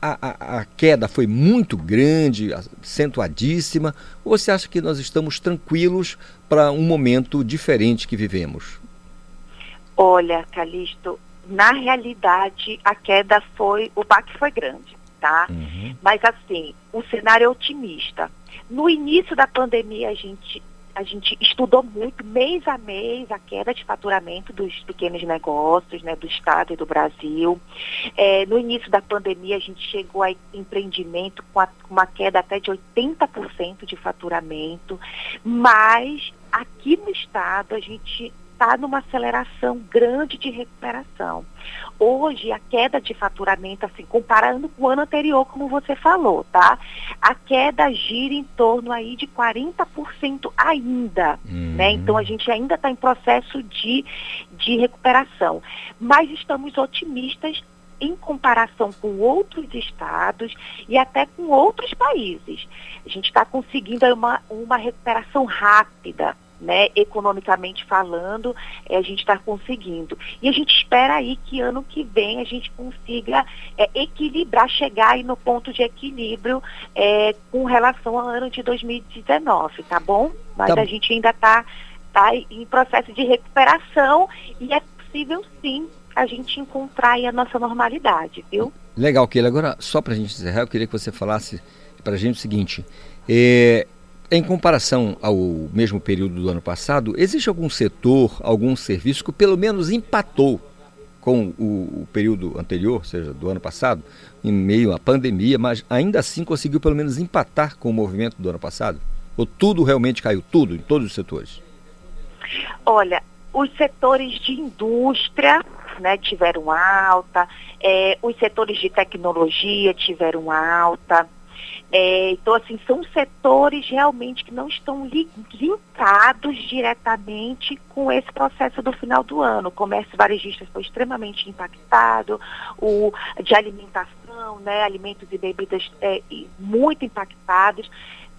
a, a, a, queda foi muito grande, acentuadíssima, ou você acha que nós estamos tranquilos para um momento diferente que vivemos? Olha, Calixto, na realidade, a queda foi, o baque foi grande, tá? Uhum. Mas assim, o cenário é otimista. No início da pandemia, a gente a gente estudou muito, mês a mês, a queda de faturamento dos pequenos negócios, né, do Estado e do Brasil. É, no início da pandemia, a gente chegou a empreendimento com, a, com uma queda até de 80% de faturamento, mas aqui no Estado a gente está numa aceleração grande de recuperação. Hoje, a queda de faturamento, assim, comparando com o ano anterior, como você falou, tá? A queda gira em torno aí de 40% ainda, uhum. né? Então, a gente ainda está em processo de, de recuperação. Mas estamos otimistas em comparação com outros estados e até com outros países. A gente está conseguindo uma, uma recuperação rápida né, economicamente falando, é, a gente está conseguindo. E a gente espera aí que ano que vem a gente consiga é, equilibrar, chegar aí no ponto de equilíbrio é, com relação ao ano de 2019, tá bom? Mas tá. a gente ainda está tá em processo de recuperação e é possível sim a gente encontrar aí a nossa normalidade, viu? Legal, Keila. Agora, só para a gente encerrar, eu queria que você falasse para a gente o seguinte. É, em comparação ao mesmo período do ano passado, existe algum setor, algum serviço que pelo menos empatou com o, o, período anterior, ou seja, do ano passado, em meio à pandemia, mas ainda assim conseguiu pelo menos empatar com o movimento do ano passado? Ou tudo realmente caiu, tudo, em todos os setores? Olha, os setores de indústria né, tiveram alta, é, os setores de tecnologia tiveram alta, é, então, assim, são setores realmente que não estão linkados diretamente com esse processo do final do ano. O comércio varejista foi extremamente impactado, o de alimentação, né, alimentos e bebidas é, muito impactados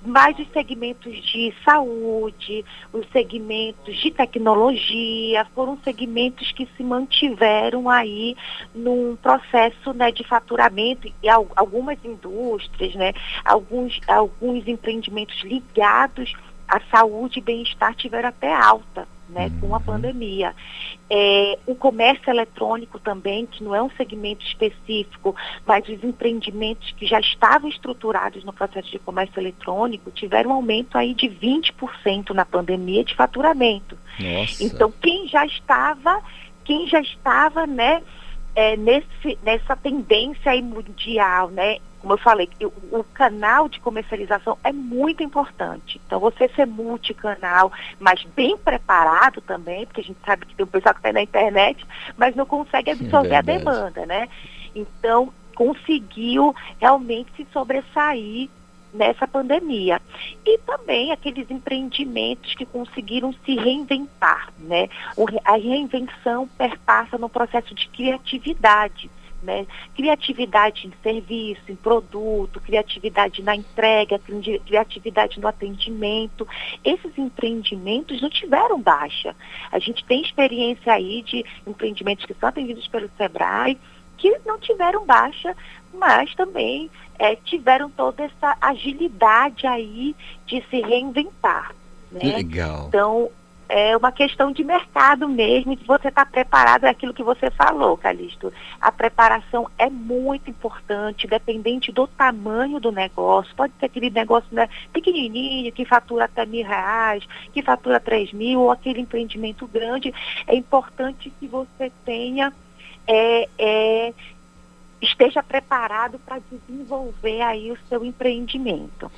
mas os segmentos de saúde, os segmentos de tecnologia, foram segmentos que se mantiveram aí num processo né, de faturamento e algumas indústrias, né, alguns, alguns empreendimentos ligados à saúde e bem-estar tiveram até alta né, com a pandemia. É, o comércio eletrônico também, que não é um segmento específico, mas os empreendimentos que já estavam estruturados no processo de comércio eletrônico tiveram um aumento aí de 20% na pandemia de faturamento. Nossa. Então, quem já estava, quem já estava, né, é, nesse, nessa tendência mundial, né, como eu falei, o, o, canal de comercialização é muito importante. Então, você ser multicanal, mas bem preparado também, porque a gente sabe que tem um pessoal que está na internet, mas não consegue absorver é a demanda, né? Então, conseguiu realmente se sobressair nessa pandemia. E também aqueles empreendimentos que conseguiram se reinventar, né? a reinvenção perpassa no processo de criatividade né? Criatividade em serviço, em produto, criatividade na entrega, criatividade no atendimento. Esses empreendimentos não tiveram baixa. A gente tem experiência aí de empreendimentos que são atendidos pelo Sebrae que não tiveram baixa, mas também é, tiveram toda essa agilidade aí de se reinventar. Né? Legal. Então, é uma questão de mercado mesmo, de você estar tá preparado, é aquilo que você falou, Calixto. A preparação é muito importante, dependente do tamanho do negócio. Pode ser aquele negócio né, pequenininho, que fatura até mil reais, que fatura três mil, ou aquele empreendimento grande. É importante que você tenha é, é, esteja preparado para desenvolver aí o seu empreendimento.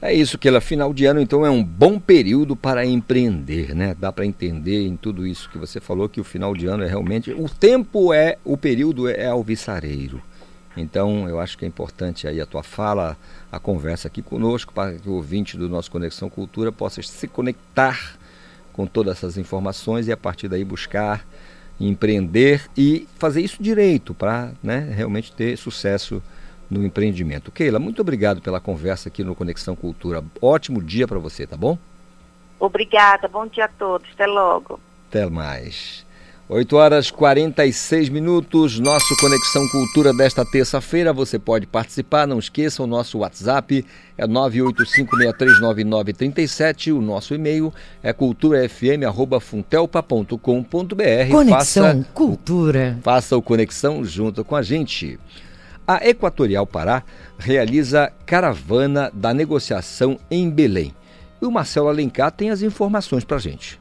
É isso, que ela final de ano então é um bom período para empreender, né? Dá para entender em tudo isso que você falou que o final de ano é realmente o tempo é o período é alvissareiro. Então eu acho que é importante aí a tua fala, a conversa aqui conosco para que o ouvinte do nosso Conexão Cultura possa se conectar com todas essas informações e a partir daí buscar empreender e fazer isso direito para né, realmente ter sucesso no empreendimento. Keila, muito obrigado pela conversa aqui no Conexão Cultura. Ótimo dia para você, tá bom? Obrigada, bom dia a todos. Até logo. Até mais. 8 horas 46 minutos, nosso Conexão Cultura desta terça-feira. Você pode participar, não esqueça, o nosso WhatsApp é 985639937. O nosso e-mail é culturafm.funtelpa.com.br. Conexão faça, Cultura. Faça o Conexão junto com a gente. A Equatorial Pará realiza caravana da negociação em Belém. E o Marcelo Alencar tem as informações para gente.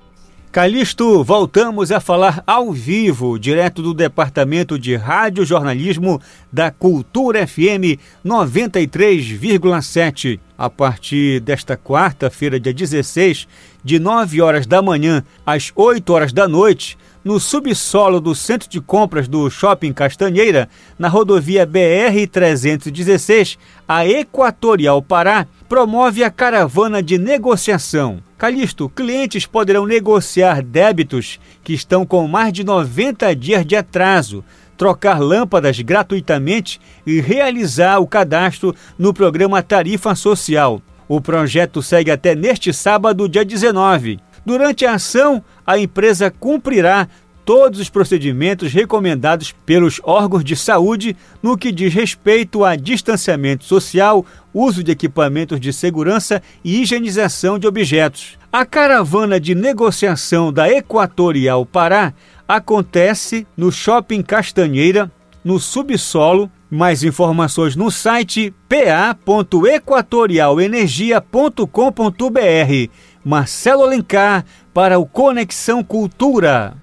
Calixto, voltamos a falar ao vivo, direto do Departamento de Rádio Jornalismo da Cultura FM 93,7. A partir desta quarta-feira, dia 16, de 9 horas da manhã às 8 horas da noite, no subsolo do centro de compras do Shopping Castanheira, na rodovia BR-316, a Equatorial Pará promove a caravana de negociação. Calixto, clientes poderão negociar débitos que estão com mais de 90 dias de atraso, trocar lâmpadas gratuitamente e realizar o cadastro no programa Tarifa Social. O projeto segue até neste sábado, dia 19. Durante a ação, a empresa cumprirá todos os procedimentos recomendados pelos órgãos de saúde no que diz respeito a distanciamento social, uso de equipamentos de segurança e higienização de objetos. A caravana de negociação da Equatorial Pará acontece no Shopping Castanheira, no subsolo. Mais informações no site pa.equatorialenergia.com.br. Marcelo Alencar para o Conexão Cultura.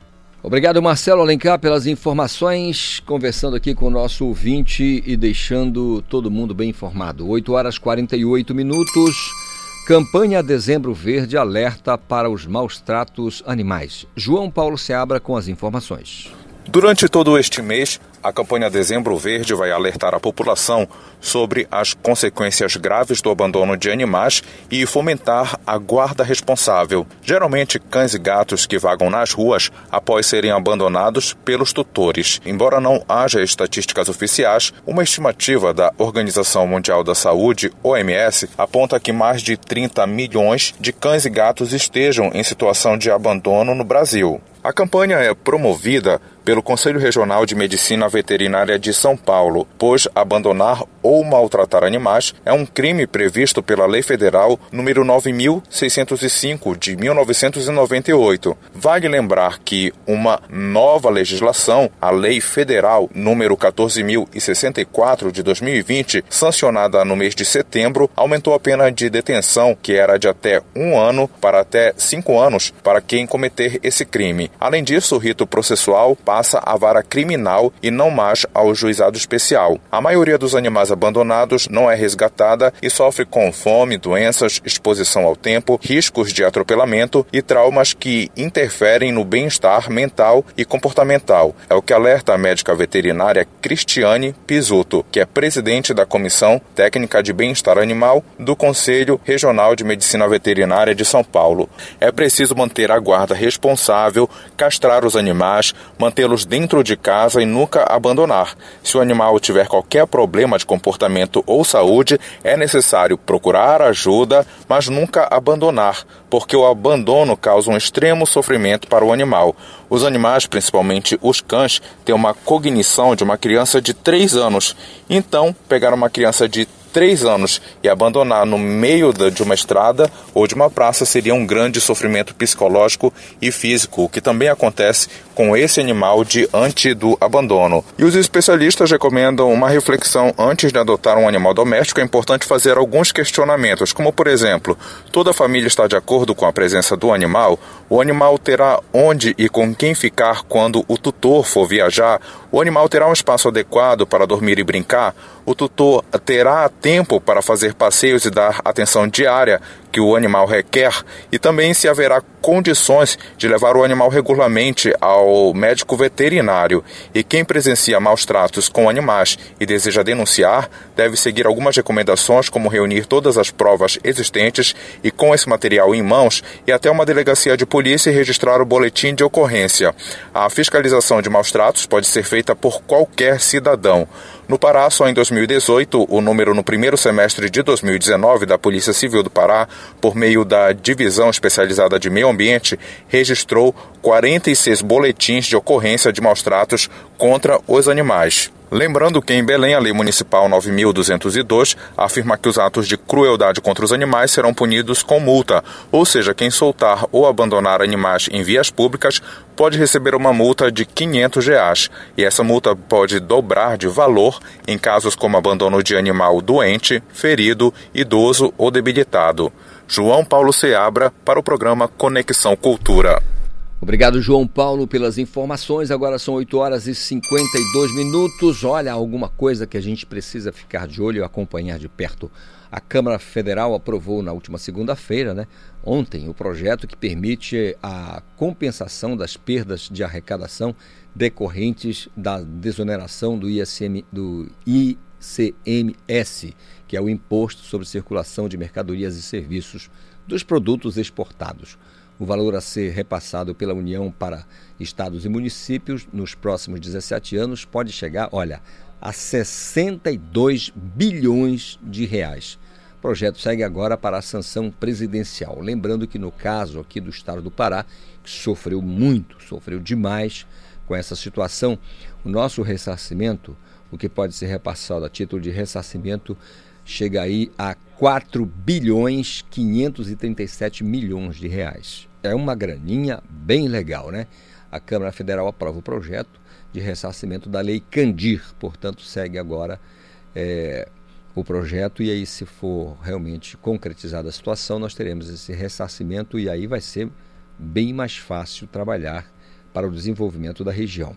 Obrigado, Marcelo Alencar, pelas informações, conversando aqui com o nosso ouvinte e deixando todo mundo bem informado. 8 horas 48 minutos. Campanha Dezembro Verde alerta para os maus tratos animais. João Paulo Seabra com as informações. Durante todo este mês, a campanha Dezembro Verde vai alertar a população sobre as consequências graves do abandono de animais e fomentar a guarda responsável. Geralmente, cães e gatos que vagam nas ruas após serem abandonados pelos tutores. Embora não haja estatísticas oficiais, uma estimativa da Organização Mundial da Saúde, OMS, aponta que mais de 30 milhões de cães e gatos estejam em situação de abandono no Brasil. A campanha é promovida pelo Conselho Regional de Medicina Veterinária de São Paulo, pois abandonar ou maltratar animais é um crime previsto pela Lei Federal número 9605 de 1998. Vale lembrar que uma nova legislação, a Lei Federal número 14064 de 2020, sancionada no mês de setembro, aumentou a pena de detenção, que era de até um ano para até cinco anos, para quem cometer esse crime. Além disso, o rito processual passa à vara criminal e não mais ao juizado especial. A maioria dos animais abandonados não é resgatada e sofre com fome, doenças, exposição ao tempo, riscos de atropelamento e traumas que interferem no bem-estar mental e comportamental. É o que alerta a médica veterinária Cristiane Pisuto, que é presidente da Comissão Técnica de Bem-Estar Animal do Conselho Regional de Medicina Veterinária de São Paulo. É preciso manter a guarda responsável, castrar os animais, mantê-los dentro de casa e nunca abandonar. Se o animal tiver qualquer problema de comportamento ou saúde, é necessário procurar ajuda, mas nunca abandonar, porque o abandono causa um extremo sofrimento para o animal. Os animais, principalmente os cães, têm uma cognição de uma criança de 3 anos. Então, pegar uma criança de três anos e abandonar no meio de uma estrada ou de uma praça seria um grande sofrimento psicológico e físico, o que também acontece com esse animal diante do abandono. E os especialistas recomendam uma reflexão antes de adotar um animal doméstico. É importante fazer alguns questionamentos, como por exemplo, toda a família está de acordo com a presença do animal? O animal terá onde e com quem ficar quando o tutor for viajar? O animal terá um espaço adequado para dormir e brincar? O tutor terá tempo para fazer passeios e dar atenção diária que o animal requer e também se haverá condições de levar o animal regularmente ao médico veterinário. E quem presencia maus tratos com animais e deseja denunciar, deve seguir algumas recomendações, como reunir todas as provas existentes e com esse material em mãos e até uma delegacia de polícia e registrar o boletim de ocorrência. A fiscalização de maus tratos pode ser feita por qualquer cidadão. No Pará, só em 2018, o número no primeiro semestre de 2019 da Polícia Civil do Pará, por meio da Divisão Especializada de Meio Ambiente, registrou 46 boletins de ocorrência de maus tratos contra os animais. Lembrando que em Belém a Lei Municipal 9.202 afirma que os atos de crueldade contra os animais serão punidos com multa, ou seja, quem soltar ou abandonar animais em vias públicas pode receber uma multa de 500 reais, e essa multa pode dobrar de valor em casos como abandono de animal doente, ferido, idoso ou debilitado. João Paulo Seabra para o programa Conexão Cultura. Obrigado, João Paulo, pelas informações. Agora são 8 horas e 52 minutos. Olha, alguma coisa que a gente precisa ficar de olho e acompanhar de perto. A Câmara Federal aprovou na última segunda-feira, né, ontem, o projeto que permite a compensação das perdas de arrecadação decorrentes da desoneração do, ISM, do ICMS, que é o Imposto sobre Circulação de Mercadorias e Serviços dos Produtos Exportados. O valor a ser repassado pela União para estados e municípios nos próximos 17 anos pode chegar, olha, a 62 bilhões de reais. O projeto segue agora para a sanção presidencial. Lembrando que no caso aqui do estado do Pará, que sofreu muito, sofreu demais com essa situação, o nosso ressarcimento, o que pode ser repassado a título de ressarcimento, chega aí a 4 bilhões 537 milhões de reais é uma graninha bem legal, né? A Câmara Federal aprova o projeto de ressarcimento da Lei Candir, portanto, segue agora é, o projeto e aí, se for realmente concretizada a situação, nós teremos esse ressarcimento e aí vai ser bem mais fácil trabalhar para o desenvolvimento da região.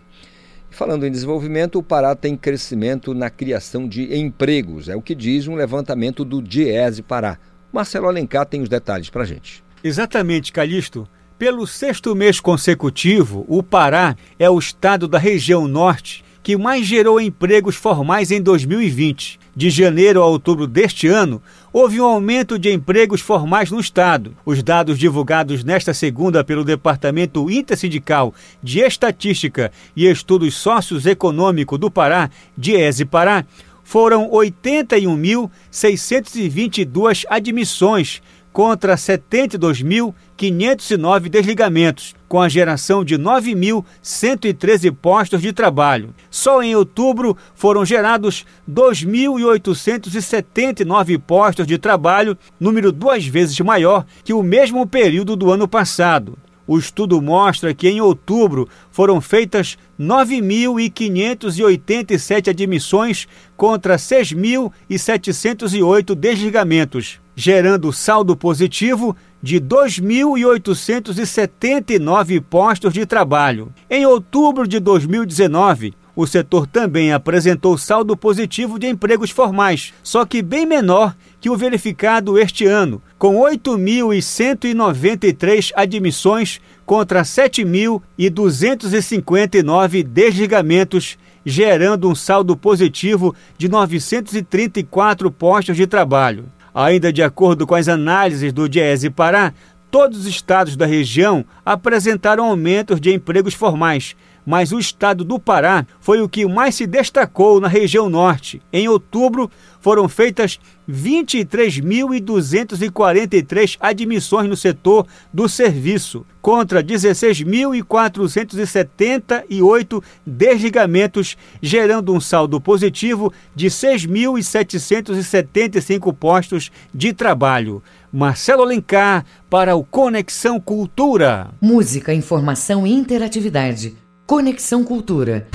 Falando em desenvolvimento, o Pará tem crescimento na criação de empregos, é o que diz um levantamento do Diese Pará. Marcelo Alencar tem os detalhes para gente. Exatamente, Calixto. Pelo sexto mês consecutivo, o Pará é o estado da região norte que mais gerou empregos formais em 2020. De janeiro a outubro deste ano, houve um aumento de empregos formais no estado. Os dados divulgados nesta segunda pelo Departamento Intersindical de Estatística e Estudos Socioeconômicos do Pará, DIESE Pará, foram 81.622 admissões contra 72.509 desligamentos, com a geração de 9.113 postos de trabalho. Só em outubro foram gerados 2.879 postos de trabalho, número duas vezes maior que o mesmo período do ano passado. O estudo mostra que em outubro foram feitas 9.587 admissões contra 6.708 desligamentos gerando saldo positivo de 2.879 postos de trabalho. Em outubro de 2019, o setor também apresentou saldo positivo de empregos formais, só que bem menor que o verificado este ano, com 8.193 admissões contra 7.259 desligamentos, gerando um saldo positivo de 934 postos de trabalho. Ainda de acordo com as análises do Diese Pará, todos os estados da região apresentaram aumentos de empregos formais, mas o estado do Pará foi o que mais se destacou na região norte. Em outubro, foram feitas 23.243 admissões no setor do serviço, contra 16.478 desligamentos, gerando um saldo positivo de 6.775 postos de trabalho. Marcelo Alencar para o Conexão Cultura. Música, informação e interatividade. Conexão Cultura.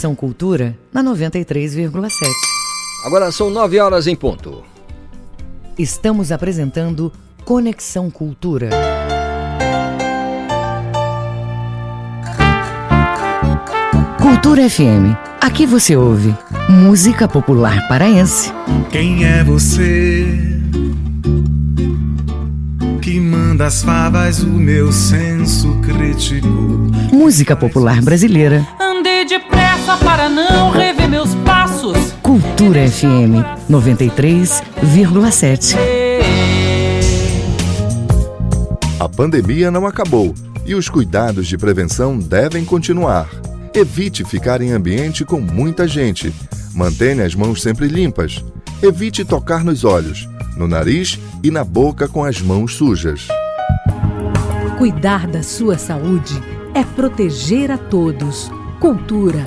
Conexão Cultura na 93,7. Agora são nove horas em ponto. Estamos apresentando Conexão Cultura. Cultura FM. Aqui você ouve música popular paraense. Quem é você que manda as favas o meu senso crítico? Música popular brasileira para não rever meus passos. Cultura FM 93,7. A pandemia não acabou e os cuidados de prevenção devem continuar. Evite ficar em ambiente com muita gente. Mantenha as mãos sempre limpas. Evite tocar nos olhos, no nariz e na boca com as mãos sujas. Cuidar da sua saúde é proteger a todos. Cultura,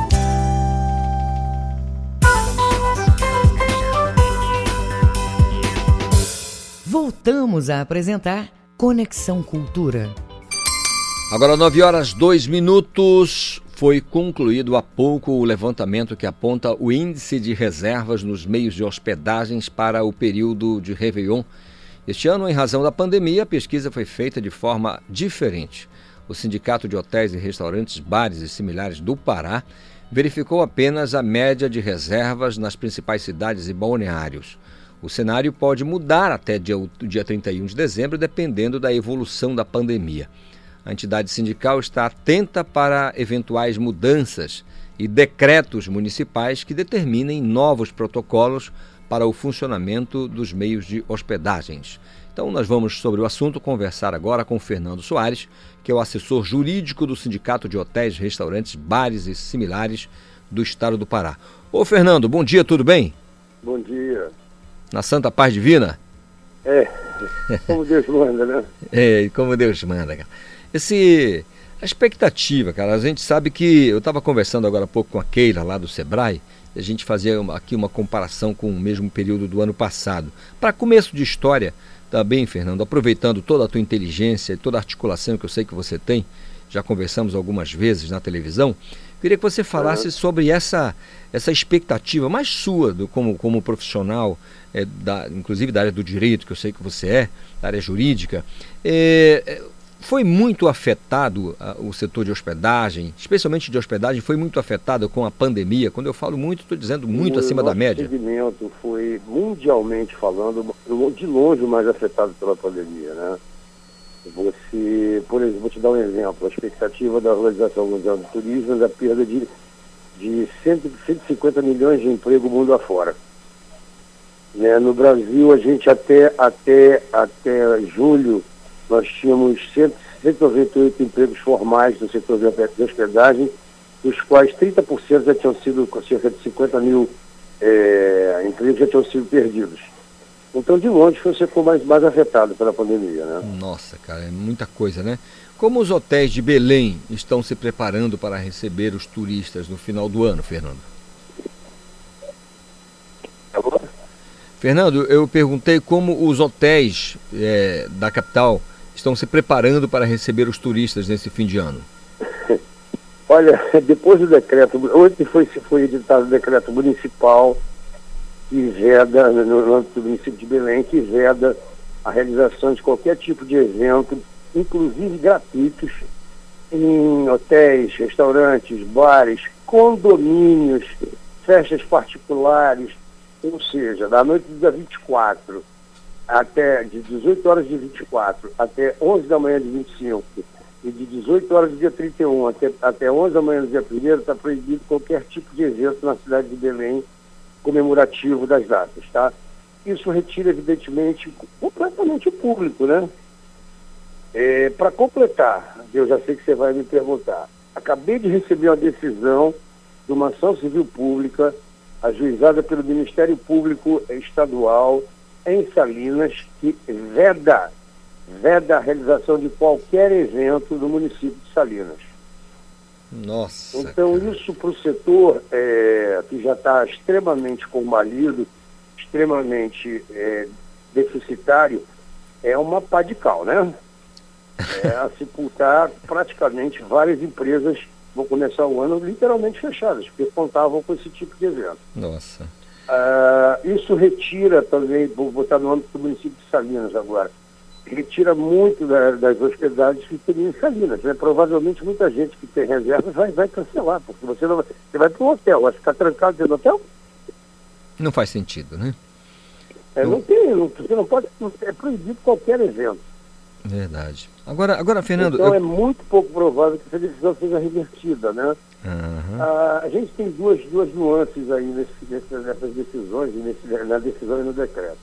Voltamos a apresentar Conexão Cultura. Agora, 9 horas 2 minutos. Foi concluído há pouco o levantamento que aponta o índice de reservas nos meios de hospedagens para o período de Réveillon. Este ano, em razão da pandemia, a pesquisa foi feita de forma diferente. O Sindicato de Hotéis e Restaurantes, Bares e Similares do Pará verificou apenas a média de reservas nas principais cidades e balneários. O cenário pode mudar até dia, dia 31 de dezembro, dependendo da evolução da pandemia. A entidade sindical está atenta para eventuais mudanças e decretos municipais que determinem novos protocolos para o funcionamento dos meios de hospedagens. Então, nós vamos sobre o assunto conversar agora com Fernando Soares, que é o assessor jurídico do Sindicato de Hotéis, Restaurantes, Bares e Similares do Estado do Pará. Ô, Fernando, bom dia, tudo bem? Bom dia. Na Santa Paz Divina? É, como Deus manda, né? [laughs] é, como Deus manda, cara esse a expectativa, cara. A gente sabe que eu estava conversando agora há pouco com a Keila lá do Sebrae, e a gente fazia aqui uma comparação com o mesmo período do ano passado. Para começo de história, também, tá Fernando, aproveitando toda a tua inteligência e toda a articulação que eu sei que você tem, já conversamos algumas vezes na televisão, queria que você falasse uhum. sobre essa, essa expectativa mais sua do, como, como profissional, é, da, inclusive da área do direito, que eu sei que você é, da área jurídica. É, foi muito afetado uh, o setor de hospedagem, especialmente de hospedagem, foi muito afetado com a pandemia. Quando eu falo muito, estou dizendo muito o acima da média. O segmento foi, mundialmente falando, de longe mais afetado pela pandemia, né? Você, por exemplo, vou te dar um exemplo, a expectativa da Organização Mundial do Turismo é da perda de, de 150 milhões de emprego mundo afora. Né? No Brasil, a gente até, até, até julho nós tínhamos 198 empregos formais no setor de hospedagem, dos quais 30% já tinham sido, com cerca de 50 mil é, empregos já tinham sido perdidos. Então, de longe, foi o setor mais, mais afetado pela pandemia. Né? Nossa, cara, é muita coisa, né? Como os hotéis de Belém estão se preparando para receber os turistas no final do ano, Fernando? Fernando, eu perguntei como os hotéis é, da capital estão se preparando para receber os turistas nesse fim de ano? [laughs] Olha, depois do decreto, ontem foi, foi editado o decreto municipal que veda, no âmbito do município de Belém, que veda a realização de qualquer tipo de evento, inclusive gratuitos, em hotéis, restaurantes, bares, condomínios, festas particulares, ou seja, da noite do dia 24 até de 18 horas de 24 até 11 da manhã de 25 e de 18 horas do dia 31 até, até 11 da manhã do dia 1 está proibido qualquer tipo de evento na cidade de Belém comemorativo das datas, tá? Isso retira, evidentemente, completamente o público, né? É, Para completar, eu já sei que você vai me perguntar, acabei de receber uma decisão de uma ação civil pública ajuizada pelo Ministério Público Estadual em Salinas que veda, veda a realização de qualquer evento no município de Salinas. Nossa. Então cara. isso para o setor é, que já está extremamente combalido, extremamente é, deficitário, é uma pá de cal, né? [laughs] É a sepultar praticamente várias empresas vão começar o ano literalmente fechadas, porque contavam com esse tipo de evento. Nossa. Ah, isso retira também, vou botar no âmbito do município de Salinas agora, retira muito da, das hospedades que teriam em Salinas. Né? Provavelmente muita gente que tem reservas vai, vai cancelar, porque você, não, você vai para um hotel, vai ficar trancado dentro do hotel? Não faz sentido, né? É, não tem, não, você não pode, é proibido qualquer evento. Verdade. Agora, agora Fernando. Então eu... é muito pouco provável que essa decisão seja revertida, né? Uhum. Ah, a gente tem duas, duas nuances aí nesse, nesse, nessas decisões, nesse, na decisão e no decreto.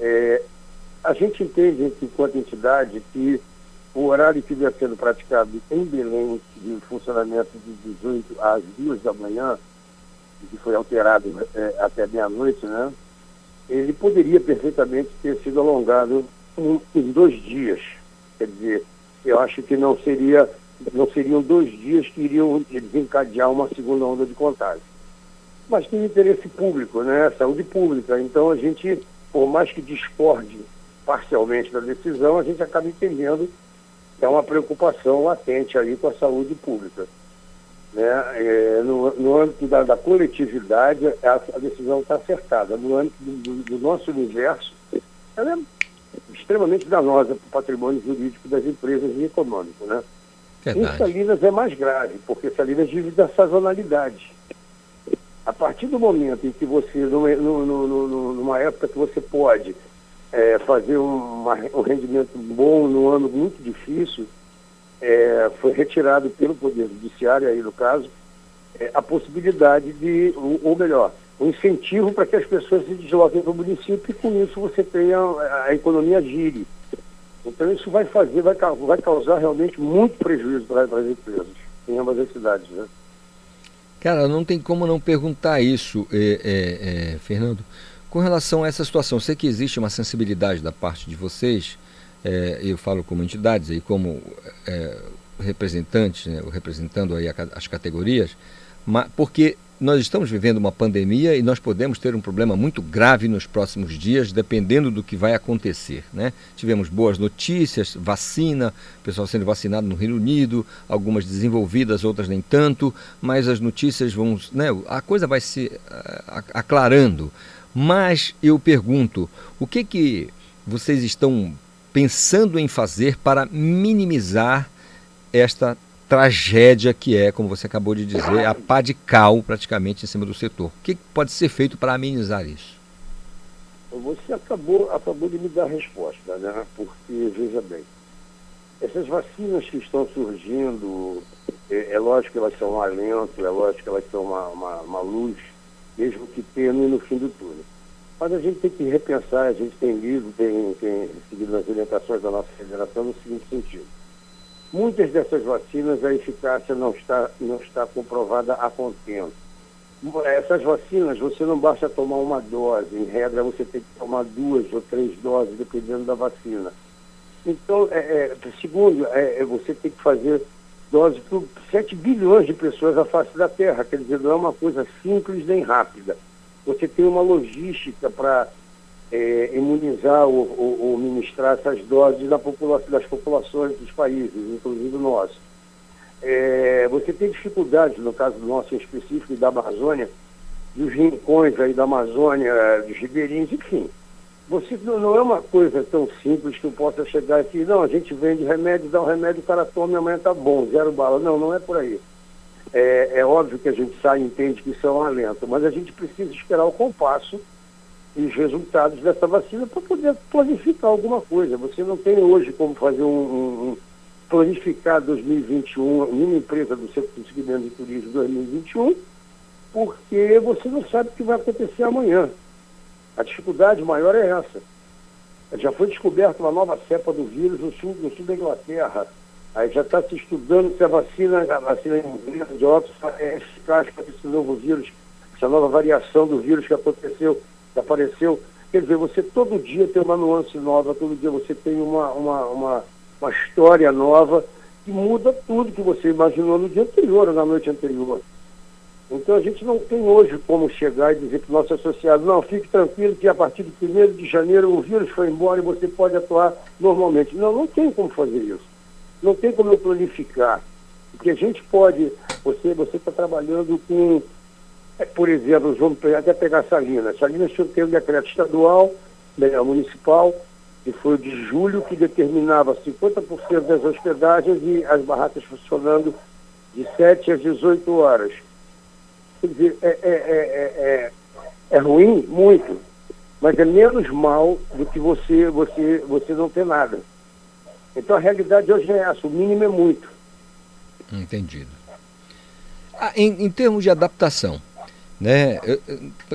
É, a gente entende, enquanto entidade, que o horário que vinha sendo praticado em Belém, de funcionamento de 18 às 2 da manhã, que foi alterado é, até meia-noite, né? Ele poderia perfeitamente ter sido alongado em, em dois dias. Quer dizer, eu acho que não seria não seriam dois dias que iriam desencadear uma segunda onda de contágio. Mas tem interesse público, né? Saúde pública. Então a gente, por mais que discorde parcialmente da decisão, a gente acaba entendendo que é uma preocupação latente aí com a saúde pública. Né? É, no, no, âmbito da, da coletividade, a, a decisão está acertada. No âmbito do, do, nosso universo, ela é extremamente danosa para o patrimônio jurídico das empresas e econômico. Né? Verdade. Em Salinas é mais grave, porque Salinas vive da sazonalidade. A partir do momento em que você, numa, numa época que você pode é, fazer uma, um rendimento bom num ano muito difícil, é, foi retirado pelo Poder Judiciário, aí no caso, é, a possibilidade de, ou, ou melhor, um incentivo para que as pessoas se desloquem para o município e com isso você tenha a, economia gire. Então isso vai fazer, vai, vai causar realmente muito prejuízo para, as empresas em ambas as cidades. Né? Cara, não tem como não perguntar isso, é, é, é, Fernando. Com relação a essa situação, sei que existe uma sensibilidade da parte de vocês, é, eu falo como entidades e como é, representantes, né, representando aí as categorias, porque nós estamos vivendo uma pandemia e nós podemos ter um problema muito grave nos próximos dias, dependendo do que vai acontecer. Né? Tivemos boas notícias, vacina, pessoal sendo vacinado no Reino Unido, algumas desenvolvidas, outras nem tanto, mas as notícias vão. Né, a coisa vai se uh, aclarando. Mas eu pergunto, o que, que vocês estão pensando em fazer para minimizar esta tragédia que é, como você acabou de dizer, a pá de cal praticamente em cima do setor. O que pode ser feito para amenizar isso? Você acabou, acabou de me dar a resposta, né? Porque, veja bem, essas vacinas que estão surgindo, é, é lógico que elas são um alento, é lógico que elas são uma, uma, uma luz, mesmo que tênue no fim do túnel. Mas a gente tem que repensar, a gente tem lido, tem, tem seguido as orientações da nossa federação no seguinte sentido Muitas dessas vacinas, a eficácia não está, não está comprovada a contento. Essas vacinas, você não basta tomar uma dose, em regra você tem que tomar duas ou três doses, dependendo da vacina. Então, é, é, segundo, é, é você tem que fazer doses para 7 bilhões de pessoas à face da Terra, quer dizer, não é uma coisa simples nem rápida. Você tem uma logística para é, imunizar ou, ou, ou, ministrar essas doses da popula das populações dos países, inclusive o nosso. É, você tem dificuldades, no caso nosso em específico, da Amazônia, dos rincões aí da Amazônia, dos ribeirinhos, enfim. Você não, é uma coisa tão simples que eu possa chegar aqui, não, a gente vende remédio, dá um remédio, o cara toma e amanhã tá bom, zero bala. Não, não é por aí. É, é óbvio que a gente sai e entende que isso é um alento, mas a gente precisa esperar o compasso os resultados dessa vacina para poder planificar alguma coisa. Você não tem hoje como fazer um, um, planificar 2021 uma empresa do segmento de turismo 2021, porque você não sabe o que vai acontecer amanhã. A dificuldade maior é essa. Já foi descoberta uma nova cepa do vírus no sul, no sul da Inglaterra. Aí já está se estudando se a vacina, a vacina inglesa de Oxford é eficaz para esse novo vírus, essa nova variação do vírus que aconteceu apareceu. Quer dizer, você todo dia tem uma nuance nova, todo dia você tem uma, uma, uma, uma história nova que muda tudo que você imaginou no dia anterior na noite anterior. Então a gente não tem hoje como chegar e dizer para o nosso associado, não, fique tranquilo que a partir do 1 de janeiro o vírus foi embora e você pode atuar normalmente. Não, não tem como fazer isso. Não tem como eu planificar. Porque a gente pode, você está trabalhando com É, por exemplo, vamos até pegar Salinas. Salinas tem um decreto estadual, melhor, municipal, que foi o de julho, que determinava 50% das hospedagens e as barracas funcionando de 7 às 18 horas. Quer dizer, é, é, é, é, ruim, muito, mas é menos mal do que você, você, você não ter nada. Então a realidade hoje é essa, o mínimo é muito. Entendido. Ah, em, em termos de adaptação, né? Eu,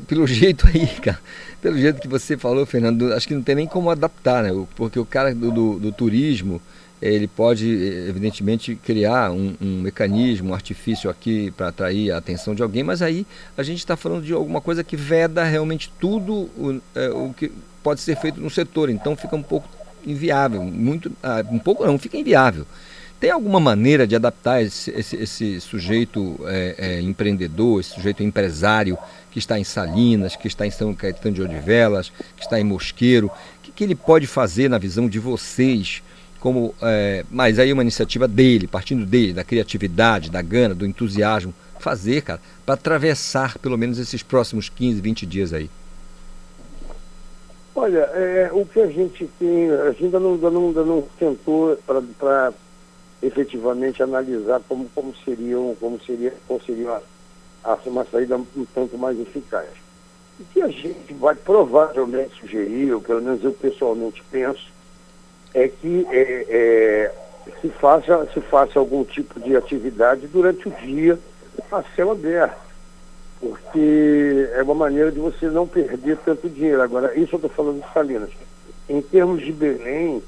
pelo [laughs] jeito aí, cara, pelo jeito que você falou, Fernando, acho que não tem nem como adaptar, né? Porque o cara do, do, do turismo, ele pode, evidentemente, criar um, um mecanismo, um artifício aqui para atrair a atenção de alguém, mas aí a gente está falando de alguma coisa que veda realmente tudo o, é, o que pode ser feito no setor, então fica um pouco inviável, muito, ah, um pouco não, fica inviável. Tem alguma maneira de adaptar esse, esse, esse sujeito é, é, empreendedor, esse sujeito empresário que está em Salinas, que está em São Caetano de Odivelas, que está em Mosqueiro? O que, que ele pode fazer na visão de vocês? Como, é, mas aí uma iniciativa dele, partindo dele, da criatividade, da gana, do entusiasmo, fazer, cara, para atravessar pelo menos esses próximos 15, 20 dias aí. Olha, é, o que a gente tem, a gente ainda não, ainda não, ainda não tentou para efetivamente analisar como, como seriam, como seria, como seria uma saída um tanto mais eficaz. O que a gente vai provavelmente sugerir, ou pelo menos eu pessoalmente penso, é que é, é, se, faça, se faça algum tipo de atividade durante o dia a céu aberto, porque é uma maneira de você não perder tanto dinheiro. Agora, isso eu estou falando de Salinas. Em termos de Belém,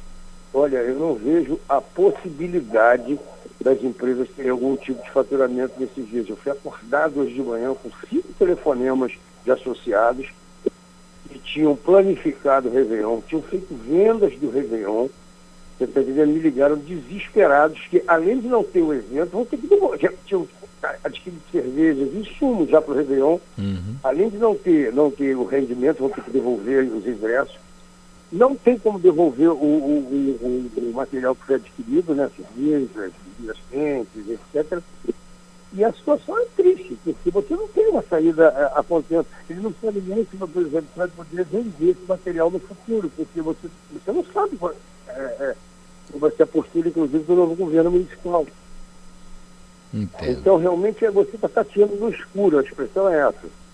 Olha, eu não vejo a possibilidade das empresas terem algum tipo de faturamento nesses dias. Eu fui acordado hoje de manhã com cinco telefonemas de associados que tinham planificado o Réveillon, tinham feito vendas do Réveillon, você está entendendo? Me ligaram desesperados que, além de não ter o evento, vão ter que já tinham adquirido cervejas e insumos já para o Réveillon, uhum. além de não ter, não ter o rendimento, vão ter que devolver os ingressos não tem como devolver o, o, o, o material que foi adquirido, né? Cervejas, bebidas quentes, etc. E a situação é triste, porque você não tem uma saída a, a contento. Ele não sabe nem se, por exemplo, vai poder vender esse material no futuro, porque você, você não sabe qual, é, é, vai ser a postura, inclusive, do novo governo municipal. Entendo. Então, realmente, é, você está tateando no escuro, a expressão é essa.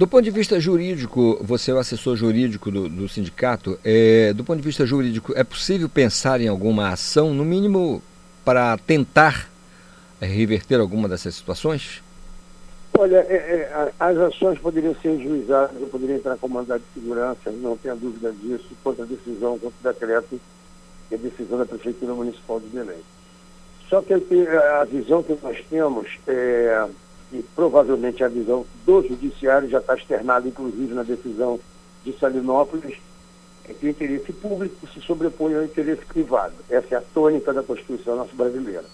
Do ponto de vista jurídico, você é o assessor jurídico do, do sindicato, é, do ponto de vista jurídico, é possível pensar em alguma ação, no mínimo, para tentar é, reverter alguma dessas situações? Olha, é, é, as ações poderiam ser enjuizadas, eu poderia entrar com mandado de segurança, não tenha dúvida disso, contra a decisão, contra o decreto e a decisão da Prefeitura Municipal de Belém. Só que a visão que nós temos é e provavelmente a visão do judiciário já está externada, inclusive, na decisão de Salinópolis, é que o interesse público se sobrepõe ao interesse privado. Essa é a tônica da Constituição nossa brasileira.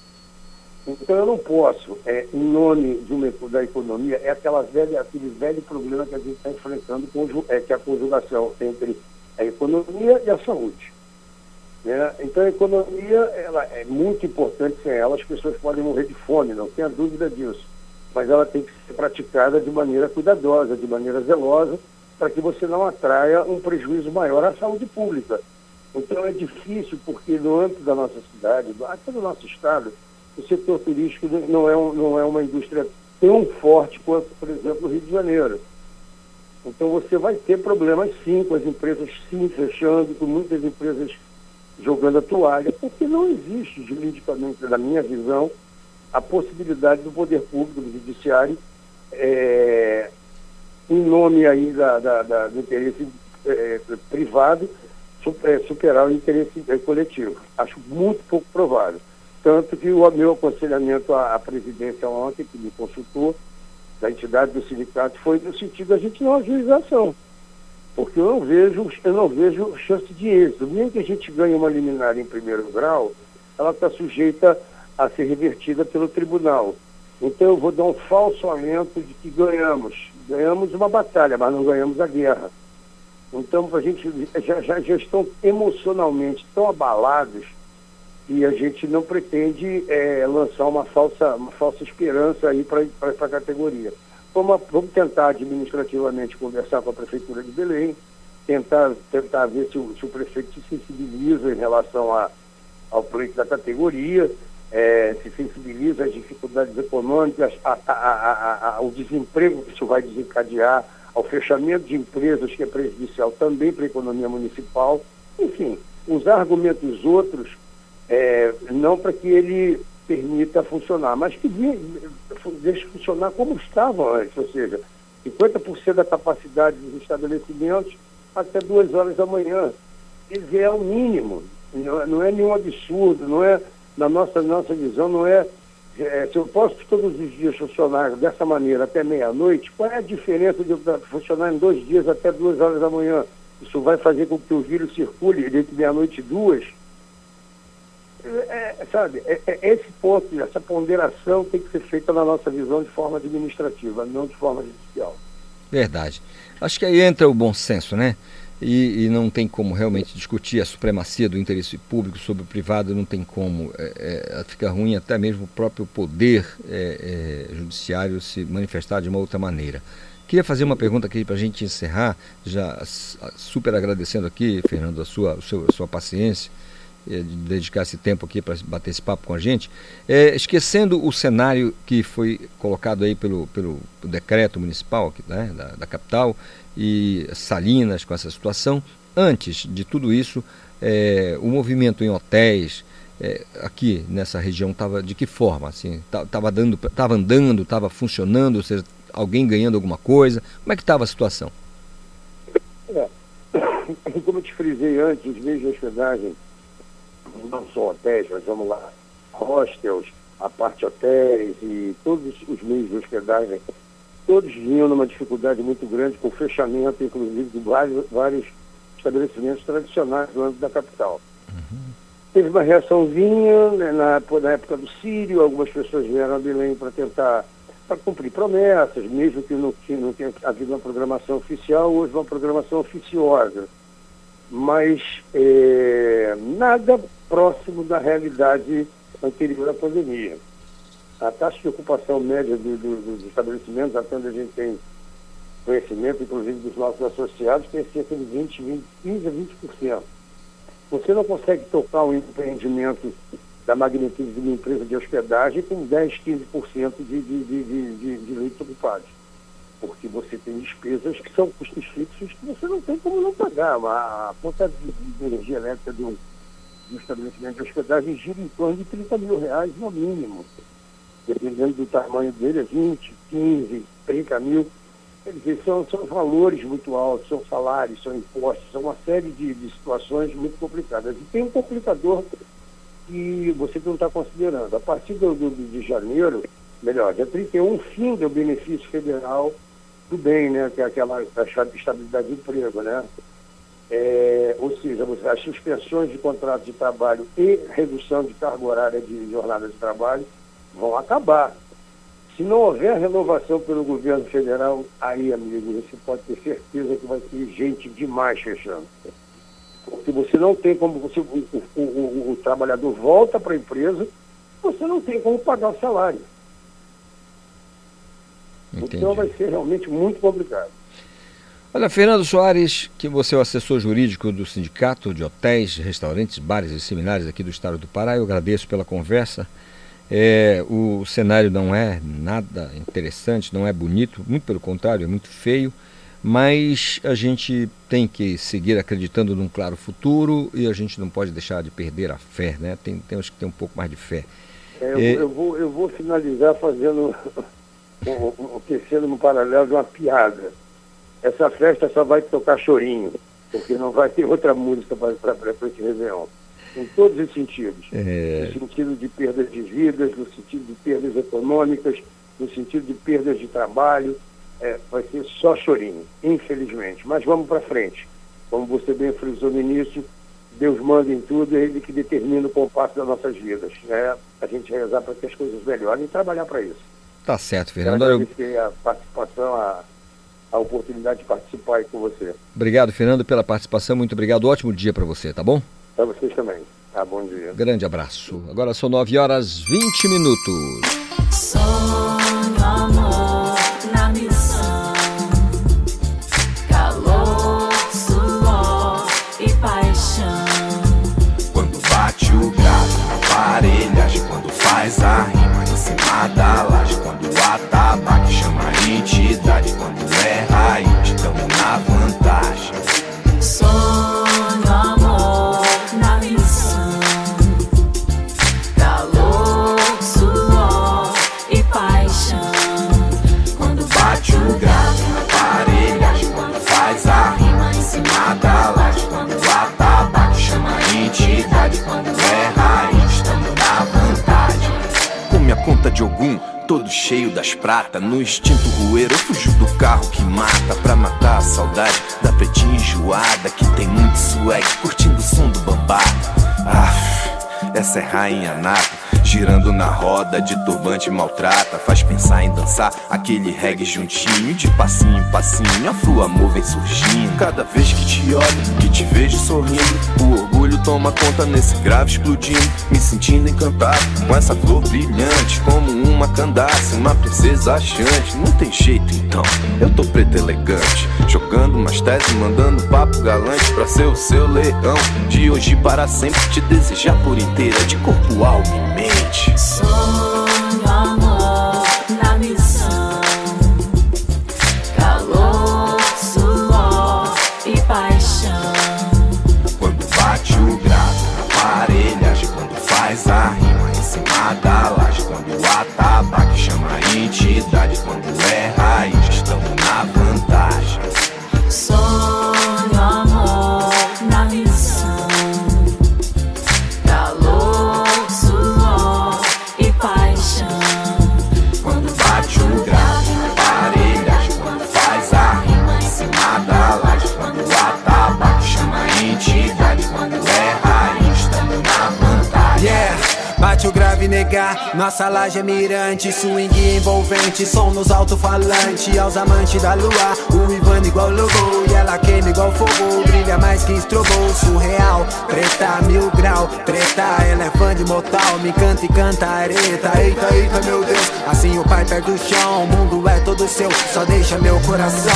Então eu não posso, é, em nome de uma, da economia, é aquela velha, aquele velho problema que a gente está enfrentando, é, que é a conjugação entre a economia e a saúde. Né? Então a economia ela é muito importante, sem ela as pessoas podem morrer de fome, não tenha dúvida disso mas ela tem que ser praticada de maneira cuidadosa, de maneira zelosa, para que você não atraia um prejuízo maior à saúde pública. Então é difícil, porque no âmbito da nossa cidade, até do nosso estado, o setor turístico não é, um, não é uma indústria tão forte quanto, por exemplo, o Rio de Janeiro. Então você vai ter problemas sim, com as empresas sim fechando, com muitas empresas jogando a toalha, porque não existe juridicamente, na minha visão, a possibilidade do poder público, do judiciário, é, em nome aí da, da, da do interesse é, privado, é, superar o interesse é, coletivo. Acho muito pouco provável. Tanto que o meu aconselhamento à, à presidência ontem, que me consultou, da entidade do sindicato, foi no sentido da gente não ajuização. Porque eu não vejo, eu não vejo chance de êxito. Mesmo que a gente ganhe uma liminar em primeiro grau, ela está sujeita a ser revertida pelo tribunal. Então eu vou dar um falso alento de que ganhamos. Ganhamos uma batalha, mas não ganhamos a guerra. Então a gente já, já, já estão emocionalmente tão abalados e a gente não pretende é, lançar uma falsa, uma falsa esperança aí para a categoria. vamos, vamos tentar administrativamente conversar com a Prefeitura de Belém, tentar, tentar ver se o, se o prefeito se sensibiliza em relação a, ao pleito da categoria, é, se sensibiliza às dificuldades econômicas, a, a, a, ao desemprego que isso vai desencadear, ao fechamento de empresas que é prejudicial também para a economia municipal. Enfim, usar argumentos outros, é, não para que ele permita funcionar, mas que deixe funcionar como estavam antes, ou seja, 50% da capacidade dos estabelecimentos até duas horas da manhã. Esse é o mínimo, não é nenhum absurdo, não é, na nossa, nossa visão, não é, é, se eu posso todos os dias funcionar dessa maneira até meia-noite, qual é a diferença de eu funcionar em dois dias até duas horas da manhã? Isso vai fazer com que o vírus circule entre meia-noite e duas? É, é, sabe, é, é, esse ponto, essa ponderação tem que ser feita na nossa visão de forma administrativa, não de forma judicial. Verdade. Acho que aí entra o bom senso, né? E, e, não tem como realmente discutir a supremacia do interesse público sobre o privado, não tem como. É, é, fica ruim até mesmo o próprio poder é, judiciário se manifestar de uma outra maneira. Queria fazer uma pergunta aqui para a gente encerrar, já super agradecendo aqui, Fernando, a sua, a sua, a sua paciência de dedicar esse tempo aqui para bater esse papo com a gente, é, esquecendo o cenário que foi colocado aí pelo, pelo decreto municipal né, da, da, capital e Salinas com essa situação, antes de tudo isso, é, o movimento em hotéis é, aqui nessa região estava de que forma? Assim, estava dando, estava andando, estava funcionando, ou seja, alguém ganhando alguma coisa? Como é que estava a situação? É, [coughs] como eu te frisei antes, os meios de hospedagem não só hotéis, mas vamos lá, hostels, a parte hotéis e todos os meios de hospedagem, todos vinham numa dificuldade muito grande com o fechamento, inclusive, de vários, vários estabelecimentos tradicionais do âmbito da capital. Uhum. Teve uma reaçãozinha né, na, na época do Sírio, algumas pessoas vieram a Belém para tentar para cumprir promessas, mesmo que não, que não tenha havido uma programação oficial, hoje uma programação oficiosa. Mas é, nada próximo da realidade anterior à pandemia. A taxa de ocupação média do, do, dos estabelecimentos, até onde a gente tem conhecimento, inclusive dos nossos associados, tem cerca de 20, 20 15 a 20%. Você não consegue tocar um empreendimento da magnitude de uma empresa de hospedagem com 10, 15% de, de, de, de, de leitos ocupados. Porque você tem despesas que são custos fixos que você não tem como não pagar. A, conta de, energia elétrica de um no estabelecimento de hospedagem gira em torno de 30 mil reais no mínimo. Dependendo do tamanho dele, é 20, 15, 30 mil. Quer dizer, são, são valores muito altos, são salários, são impostos, são uma série de, de situações muito complicadas. E tem um complicador que você não está considerando. A partir do, do, de janeiro, melhor, dia 31, fim do benefício federal do bem, né? Que é aquela estabilidade de emprego, né? É, ou seja, as suspensões de contrato de trabalho e redução de carga horária de jornada de trabalho vão acabar. Se não houver renovação pelo governo federal, aí, amigo, você pode ter certeza que vai ter gente demais fechando. Porque você não tem como, você, o, o, o, o trabalhador volta para a empresa, você não tem como pagar o salário. Entendi. Então vai ser realmente muito complicado. Olha, Fernando Soares, que você é o assessor jurídico do Sindicato de Hotéis, Restaurantes, Bares e Seminários aqui do Estado do Pará, eu agradeço pela conversa. É, o cenário não é nada interessante, não é bonito, muito pelo contrário, é muito feio, mas a gente tem que seguir acreditando num claro futuro e a gente não pode deixar de perder a fé, né? Tem, temos que ter um pouco mais de fé. É, eu, é... eu, vou, eu vou finalizar fazendo, [laughs] tecendo no paralelo de uma piada essa festa só vai tocar chorinho, porque não vai ter outra música para esse Réveillon. Em todos os sentidos. É... No sentido de perdas de vidas, no sentido de perdas econômicas, no sentido de perdas de trabalho. É, vai ser só chorinho, infelizmente. Mas vamos para frente. Como você bem frisou no início, Deus manda em tudo, é Ele que determina o compasso das nossas vidas. É a gente rezar para que as coisas melhorem e trabalhar para isso. Tá certo, Fernando. Agradecer a participação, a a oportunidade de participar aí com você. Obrigado, Fernando, pela participação. Muito obrigado. Ótimo dia para você, tá bom? Para vocês também. Tá, bom dia. Grande abraço. Agora são 9 horas 20 minutos. Cheio das pratas. No instinto rueiro, eu fujo do carro que mata. Pra matar a saudade da pretinha enjoada. Que tem muito swag, curtindo o som do bambá. Ah, essa é rainha nata. Girando na roda, de turbante maltrata. Faz pensar em dançar aquele reggae juntinho. De passinho em passinho, a flor amor vem surgindo. Cada vez que te olho, que te vejo sorrindo, o toma conta nesse grave explodindo. Me sentindo encantado com essa flor brilhante. Como uma candace, uma princesa achante. Não tem jeito então, eu tô preto elegante. Jogando umas teses, mandando papo galante pra ser o seu leão. De hoje para sempre te desejar por inteira, de corpo, alma e mente. A entidade, quando é bate o grave negar, nossa laje é mirante, swing envolvente, som nos alto-falante, aos amantes da lua, o Ivan igual logo, e ela queima igual fogo, brilha mais que estrobo, surreal, treta mil grau, treta, ela é fã de motal, me canta e canta areta, eita, eita, meu Deus, assim o pai perde o chão, o mundo é todo seu, só deixa meu coração,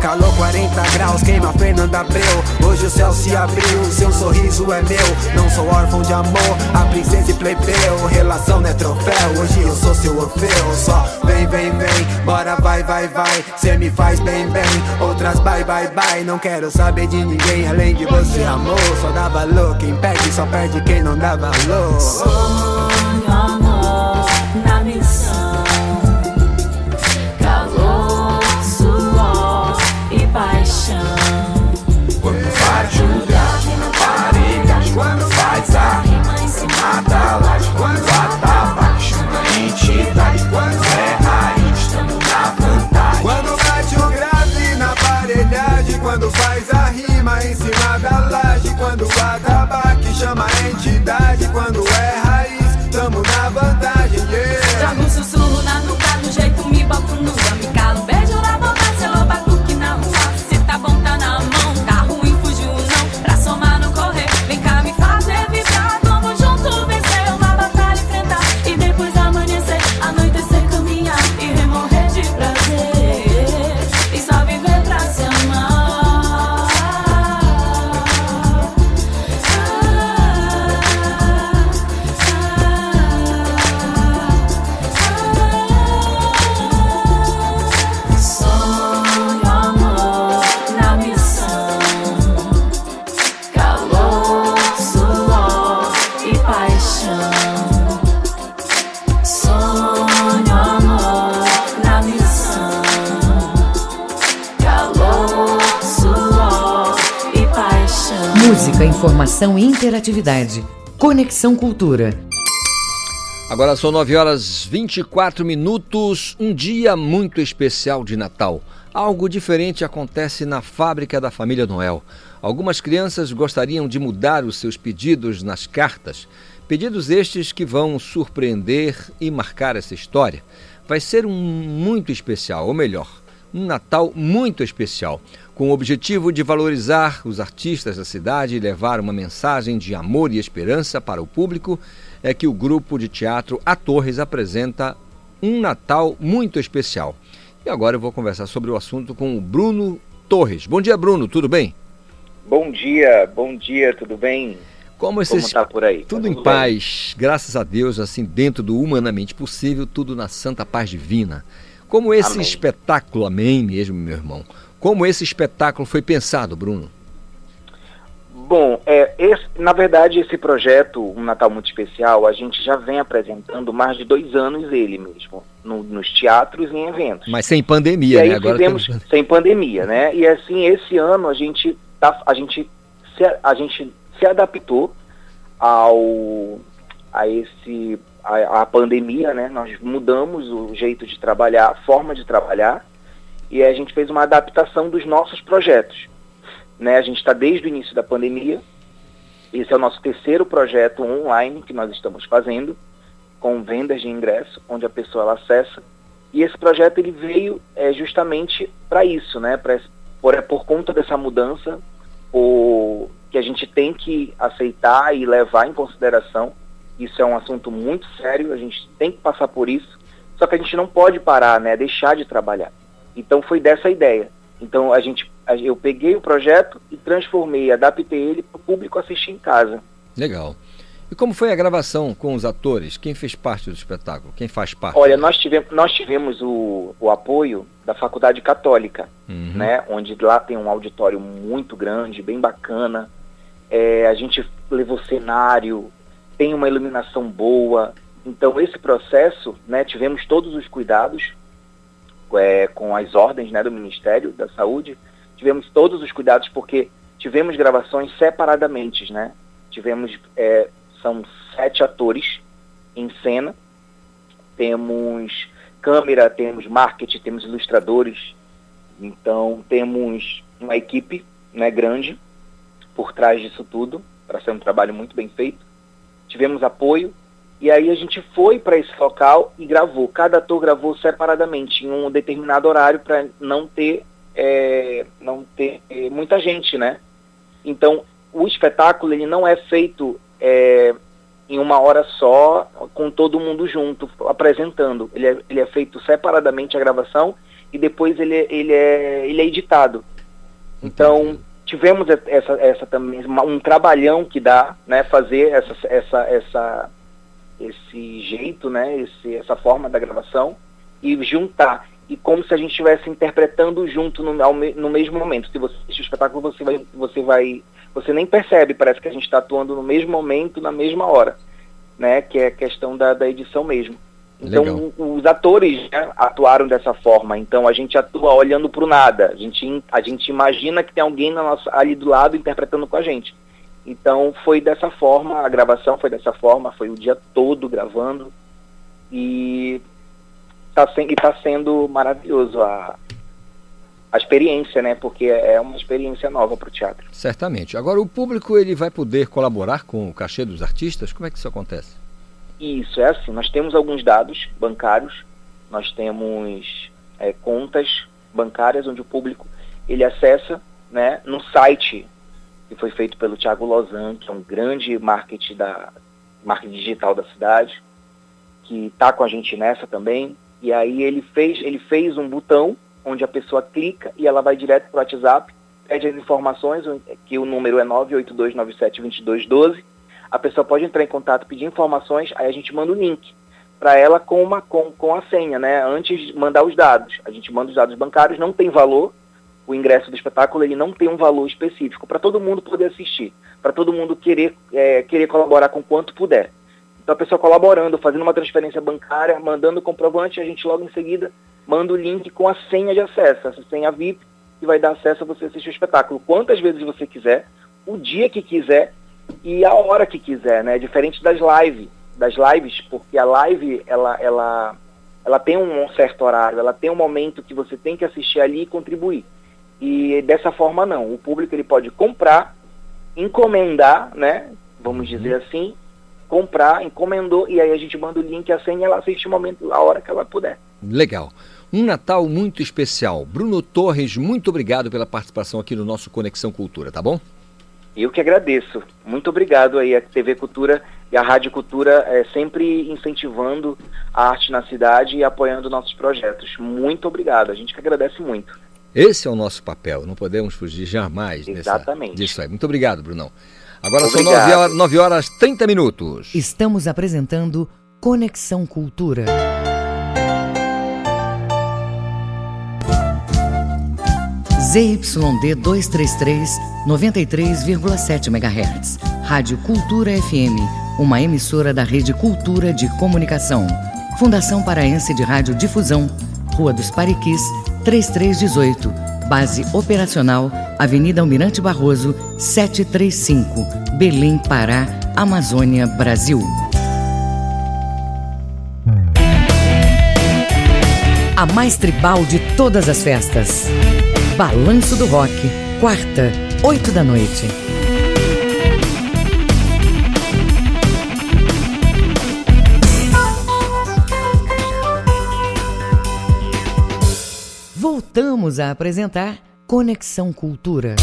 calor 40 graus, queima Fernanda Abreu, hoje o céu se abriu, seu sorriso é meu, não sou órfão de amor, a princesa e plebeu, relação não é troféu, hoje eu sou seu Orfeu, só vem, vem, vem, bora, vai, vai, vai, cê me faz bem, bem, outras bye, bye, bye, não quero saber de ninguém além de você, amor, só dá valor, quem perde só perde quem não dá valor. Sonho, amor na missão, calor, Música, informação e interatividade. Conexão Cultura. Agora são 9 horas 24 minutos, um dia muito especial de Natal. Algo diferente acontece na fábrica da família Noel. Algumas crianças gostariam de mudar os seus pedidos nas cartas. Pedidos estes que vão surpreender e marcar essa história. Vai ser um muito especial, ou melhor, um Natal muito especial, com o objetivo de valorizar os artistas da cidade e levar uma mensagem de amor e esperança para o público, é que o grupo de teatro A Torres apresenta um Natal muito especial. E agora eu vou conversar sobre o assunto com o Bruno Torres. Bom dia, Bruno, tudo bem? Bom dia, bom dia, tudo bem? Como, esses... tá por aí? Tudo, Tá em bem? paz, graças a Deus, assim, dentro do humanamente possível, tudo na santa paz divina. Como esse Amém. espetáculo, amém mesmo, meu irmão. Como esse espetáculo foi pensado, Bruno? Bom, é, esse- na verdade, esse projeto, Um Natal Muito Especial, a gente já vem apresentando mais de dois anos ele mesmo, no- nos teatros e em eventos. Mas sem pandemia, e aí né? Agora fizemos temos- sem pandemia, né? E assim, esse ano a gente, tá, a gente, se, a gente se adaptou ao, a esse a, a pandemia, né? Nós mudamos o jeito de trabalhar, a forma de trabalhar, e a gente fez uma adaptação dos nossos projetos. Né? A gente está desde o início da pandemia. Esse é o nosso terceiro projeto online que nós estamos fazendo, com vendas de ingresso, onde a pessoa ela acessa. E esse projeto ele veio é, justamente para isso, né? Pra, por, é por conta dessa mudança, o, que a gente tem que aceitar e levar em consideração. Isso é um assunto muito sério, a gente tem que passar por isso. Só que a gente não pode parar, né? Deixar de trabalhar. Então foi dessa ideia. Então a gente, eu peguei o projeto e transformei, adaptei ele para o público assistir em casa. Legal. E como foi a gravação com os atores? Quem fez parte do espetáculo? Quem faz parte? Olha, nós tivemos, nós tivemos o, o apoio da Faculdade Católica, Uhum. né? Onde lá tem um auditório muito grande, bem bacana. É, a gente levou cenário, tem uma iluminação boa. Então esse processo, né? Tivemos todos os cuidados é, com as ordens né, do Ministério da Saúde, tivemos todos os cuidados porque tivemos gravações separadamente, né? Tivemos, é, são sete atores em cena, temos câmera, temos marketing, temos ilustradores, então temos uma equipe né, grande por trás disso tudo, para ser um trabalho muito bem feito. Tivemos apoio, e aí a gente foi para esse local e gravou. Cada ator gravou separadamente em um determinado horário para não ter é, não ter é, muita gente, né? Então o espetáculo ele não é feito é, em uma hora só com todo mundo junto apresentando. Ele é, ele é feito separadamente a gravação e depois ele, é- ele é ele é editado. Então tivemos essa, essa também um trabalhão que dá, né? Fazer essa essa essa esse jeito, né, esse, essa forma da gravação e juntar. E como se a gente estivesse interpretando junto no, no mesmo momento. Se você o espetáculo, você vai, você vai, você nem percebe, parece que a gente está atuando no mesmo momento, na mesma hora, né, que é questão da, da edição mesmo. Então, o- os atores né, atuaram dessa forma. Então, a gente atua olhando para o nada. A gente, a gente imagina que tem alguém na nossa, ali do lado interpretando com a gente. Então foi dessa forma, a gravação foi dessa forma, foi o dia todo gravando e está tá sendo maravilhoso a, a experiência, né? Porque é uma experiência nova para o teatro. Certamente. Agora, o público ele vai poder colaborar com o cachê dos artistas? Como é que isso acontece? Isso, é assim, nós temos alguns dados bancários, nós temos é, contas bancárias onde o público ele acessa né, no site que foi feito pelo Thiago Lozan, que é um grande marketing, da, marketing digital da cidade, que está com a gente nessa também. E aí ele fez, ele fez um botão onde a pessoa clica e ela vai direto para o WhatsApp, pede as informações, que o número é 982972212. A pessoa pode entrar em contato, pedir informações, aí a gente manda o link para ela com, uma, com, com a senha, né? Antes de mandar os dados. A gente manda os dados bancários, não tem valor, o ingresso do espetáculo ele não tem um valor específico para todo mundo poder assistir, para todo mundo querer, é, querer colaborar com quanto puder. Então a pessoa colaborando, fazendo uma transferência bancária, mandando o comprovante, a gente logo em seguida manda o link com a senha de acesso, essa senha VIP, que vai dar acesso a você assistir o espetáculo quantas vezes você quiser, o dia que quiser e a hora que quiser, né? Diferente das lives, das lives, porque a live ela, ela, ela tem um certo horário, ela tem um momento que você tem que assistir ali e contribuir. E dessa forma não, o público ele pode comprar, encomendar, né? Vamos dizer assim, comprar, encomendou e aí a gente manda o link, a senha, ela assiste o momento, a hora que ela puder. Legal. Um Natal muito especial. Bruno Torres, muito obrigado pela participação aqui no nosso Conexão Cultura, tá bom? Eu que agradeço. Muito obrigado aí a TV Cultura e a Rádio Cultura é, sempre incentivando a arte na cidade e apoiando nossos projetos. Muito obrigado. A gente que agradece muito. Esse é o nosso papel, não podemos fugir jamais Exatamente. Nessa, disso aí. Muito obrigado, Brunão. Agora são Obrigado. 9 horas, 9 horas 30 minutos. Estamos apresentando Conexão Cultura. ZYD 233, 93,7 MHz. Rádio Cultura FM, uma emissora da Rede Cultura de Comunicação. Fundação Paraense de Rádio Difusão, Rua dos Pariquis, 3318. Base Operacional, Avenida Almirante Barroso, 735, Belém, Pará, Amazônia, Brasil. A mais tribal de todas as festas. Balanço do Rock, quarta, oito da noite. Voltamos a apresentar Conexão Cultura.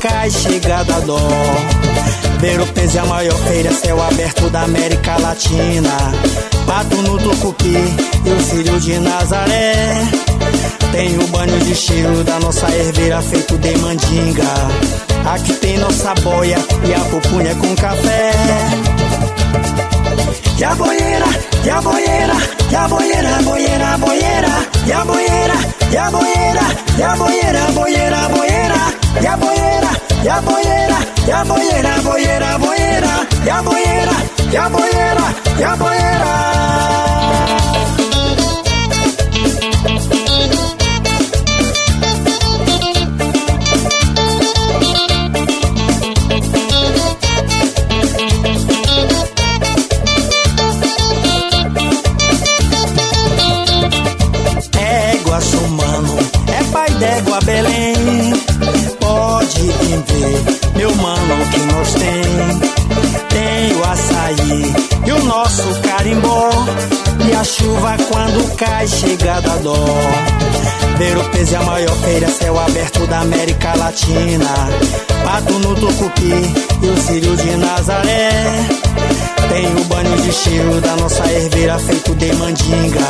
Cai chega da dó. Peso é a maior feira, céu aberto da América Latina. Pato no tucupi e o filho de Nazaré. Tem o banho de cheiro da nossa herveira feito de mandinga. Aqui tem nossa boia e a pupunha com café. E a boieira, e a boieira, e a boieira, boieira, boieira, e a boieira, e a boieira, e a boieira, boieira, boieira, e a boieira, e a boieira, e a boieira, boieira, boieira, e a boieira, quando cai chega da dó. Peso é a maior feira, céu aberto da América Latina. Pato no tucupi e o círio de Nazaré. Tem o banho de cheiro da nossa herveira feito de mandinga.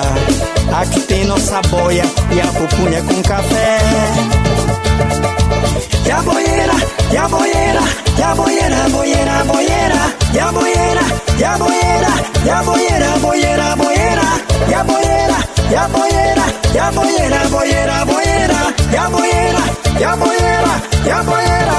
Aqui tem nossa boia e a pupunha com café. E a boieira, e a boieira, e a boieira, boieira, boieira, e a boieira, e a boieira, e a boieira, boieira, boieira, e a boieira, e a boieira, e a boieira, boieira, boieira, e a boieira, e a boieira, e a boieira.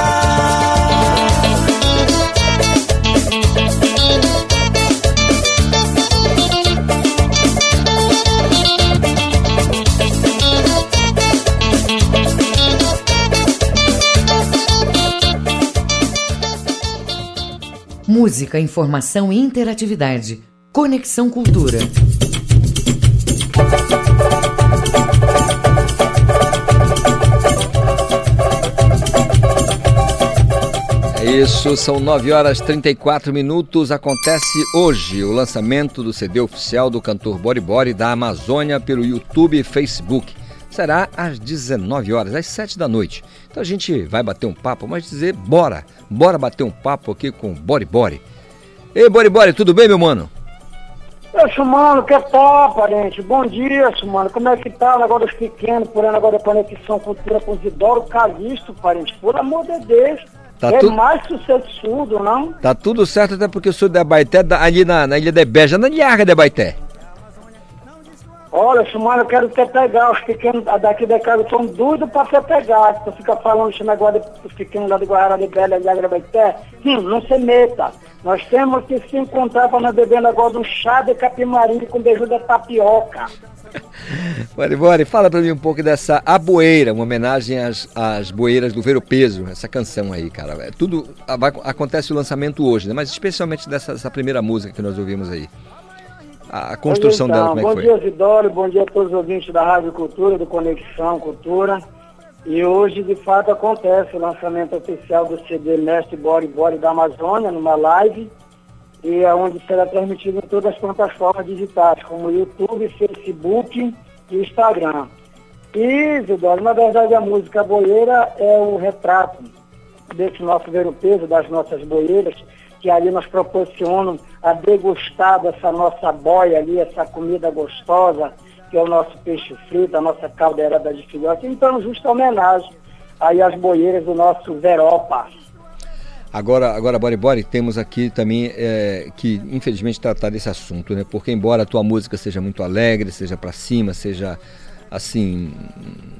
Música, informação e interatividade. Conexão Cultura. É isso, são 9 horas 34 minutos. Acontece hoje o lançamento do CD oficial do cantor Bori Bori da Amazônia pelo YouTube e Facebook. Será às 19 horas, às 7 da noite. Então a gente vai bater um papo, mas dizer bora, bora bater um papo aqui com Bori Bori. Ei, Bori Bori, tudo bem, meu mano? Ô, Sumano, que tal, parente? Bom dia, Sumano. Como é que tá o negócio dos pequenos, por aí, negócio da conexão cultura com Isidoro Calixto, parente? Por amor de Deus. Tá é tu- mais sucesso, não? Tá tudo certo, até porque eu sou de Abaité, ali na, na Ilha de Beja, na Ilha de Abaité. Olha, Sumano, eu quero te pegar. Os pequenos daqui da casa estão doidos pra te pegar. Tu fica falando esse negócio dos pequenos lá de Guarara de Bela e Agrabaité. Hum, não se meta. Nós temos que se encontrar para nós negócio de um chá de capimarim com beijo de tapioca. [laughs] Bori Bori, fala pra mim um pouco dessa A Boeira, uma homenagem às, às boeiras do Ver o Peso, essa canção aí, cara. É tudo vai- acontece o lançamento hoje, né? Mas especialmente dessa, primeira música que nós ouvimos aí. A, construção Pois dela, então, como é bom que foi? dia, Isidoro, bom dia a todos os ouvintes da Rádio Cultura, do Conexão Cultura. E hoje, de fato, acontece o lançamento oficial do CD Mestre Body Body da Amazônia, numa live, e é onde será transmitido em todas as plataformas digitais, como YouTube, Facebook e Instagram. E, Isidoro, na verdade, a música boieira é o retrato desse nosso ver peso, das nossas boeiras, que ali nos proporcionam a degustar dessa nossa boia ali, essa comida gostosa, que é o nosso peixe frito, a nossa caldeirada de filhote. Então, justa homenagem aí às boeiras do nosso Veropa. Agora, agora Bori Bori, temos aqui também é, que, infelizmente, tratar desse assunto, né? Porque, embora a tua música seja muito alegre, seja para cima, seja assim,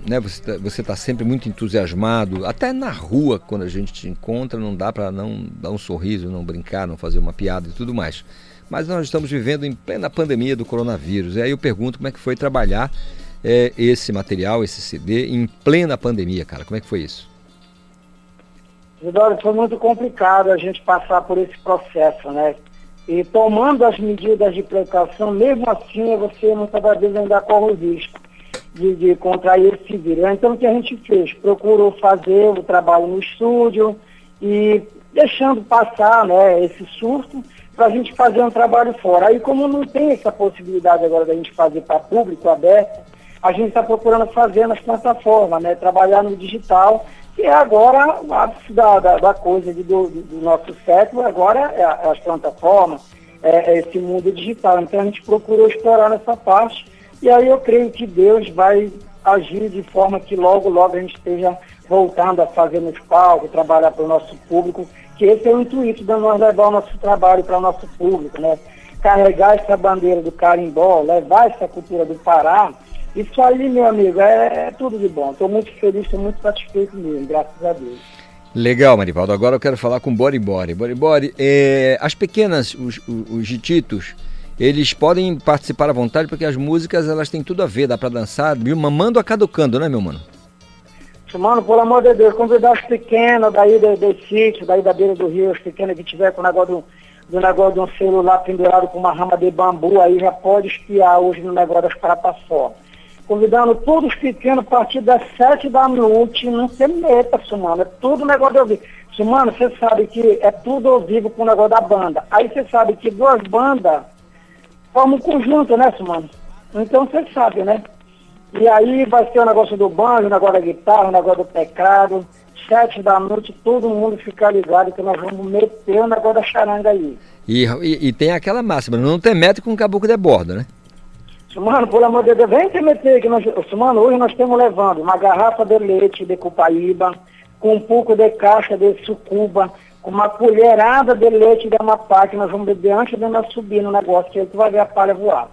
né? Você tá, você tá sempre muito entusiasmado, até na rua, quando a gente te encontra, não dá para não dar um sorriso, não brincar, não fazer uma piada e tudo mais. Mas nós estamos vivendo em plena pandemia do coronavírus. E aí eu pergunto como é que foi trabalhar é, esse material, esse CD, em plena pandemia, cara. Como é que foi isso? Isidoro, foi muito complicado a gente passar por esse processo, né? E tomando as medidas de precaução, mesmo assim, você muitas vezes ainda corre o risco de, de contrair esse vírus. Então, o que a gente fez? Procurou fazer o trabalho no estúdio e deixando passar né, esse surto para a gente fazer um trabalho fora. Aí, como não tem essa possibilidade agora da gente fazer para público aberto, a gente está procurando fazer nas plataformas, né? Trabalhar no digital que é agora o ápice da, da, da coisa de, do, do, nosso século, agora é, é as plataformas, é, é, esse mundo digital. Então a gente procurou explorar nessa parte e aí eu creio que Deus vai agir de forma que logo, logo a gente esteja voltando a fazer nos palcos, trabalhar para o nosso público, que esse é o intuito de nós levar o nosso trabalho para o nosso público, né? Carregar essa bandeira do carimbó, levar essa cultura do Pará isso aí, meu amigo, é, é tudo de bom. Estou muito feliz, estou muito satisfeito mesmo, graças a Deus. Legal, Marivaldo. Agora eu quero falar com Bori Bori. Bori Bori, é, as pequenas, os, os, os gititos, eles podem participar à vontade porque as músicas elas têm tudo a ver, dá para dançar, mamando a caducando, né, meu mano? Mano, pelo amor de Deus, convidar os pequenos daí do, sítio, daí da beira do rio, os pequenos que tiver com o negócio do, do negócio de um celular pendurado com uma rama de bambu, aí já pode espiar hoje no negócio das parapaçoras convidando todos os pequenos a partir das sete da noite, não se meta, Sumano, é tudo negócio de ouvir. Sumano, você sabe que é tudo ao vivo com o negócio da banda. Aí você sabe que duas bandas formam um conjunto, né, Sumano? Então você sabe, né? E aí vai ser o negócio do banjo, o negócio da guitarra, o negócio do teclado. Sete da noite, todo mundo ficar ligado que nós vamos meter o negócio da charanga aí. E, e, e tem aquela máxima, não tem mete com caboclo de borda, né? Mano, pelo amor de Deus, vem te meter aqui. Nós, mano, hoje nós estamos levando uma garrafa de leite de Copaíba, com um pouco de caixa de sucuba, com uma colherada de leite de Amapá, que nós vamos beber antes de nós subir no negócio, que aí tu vai ver a palha voar.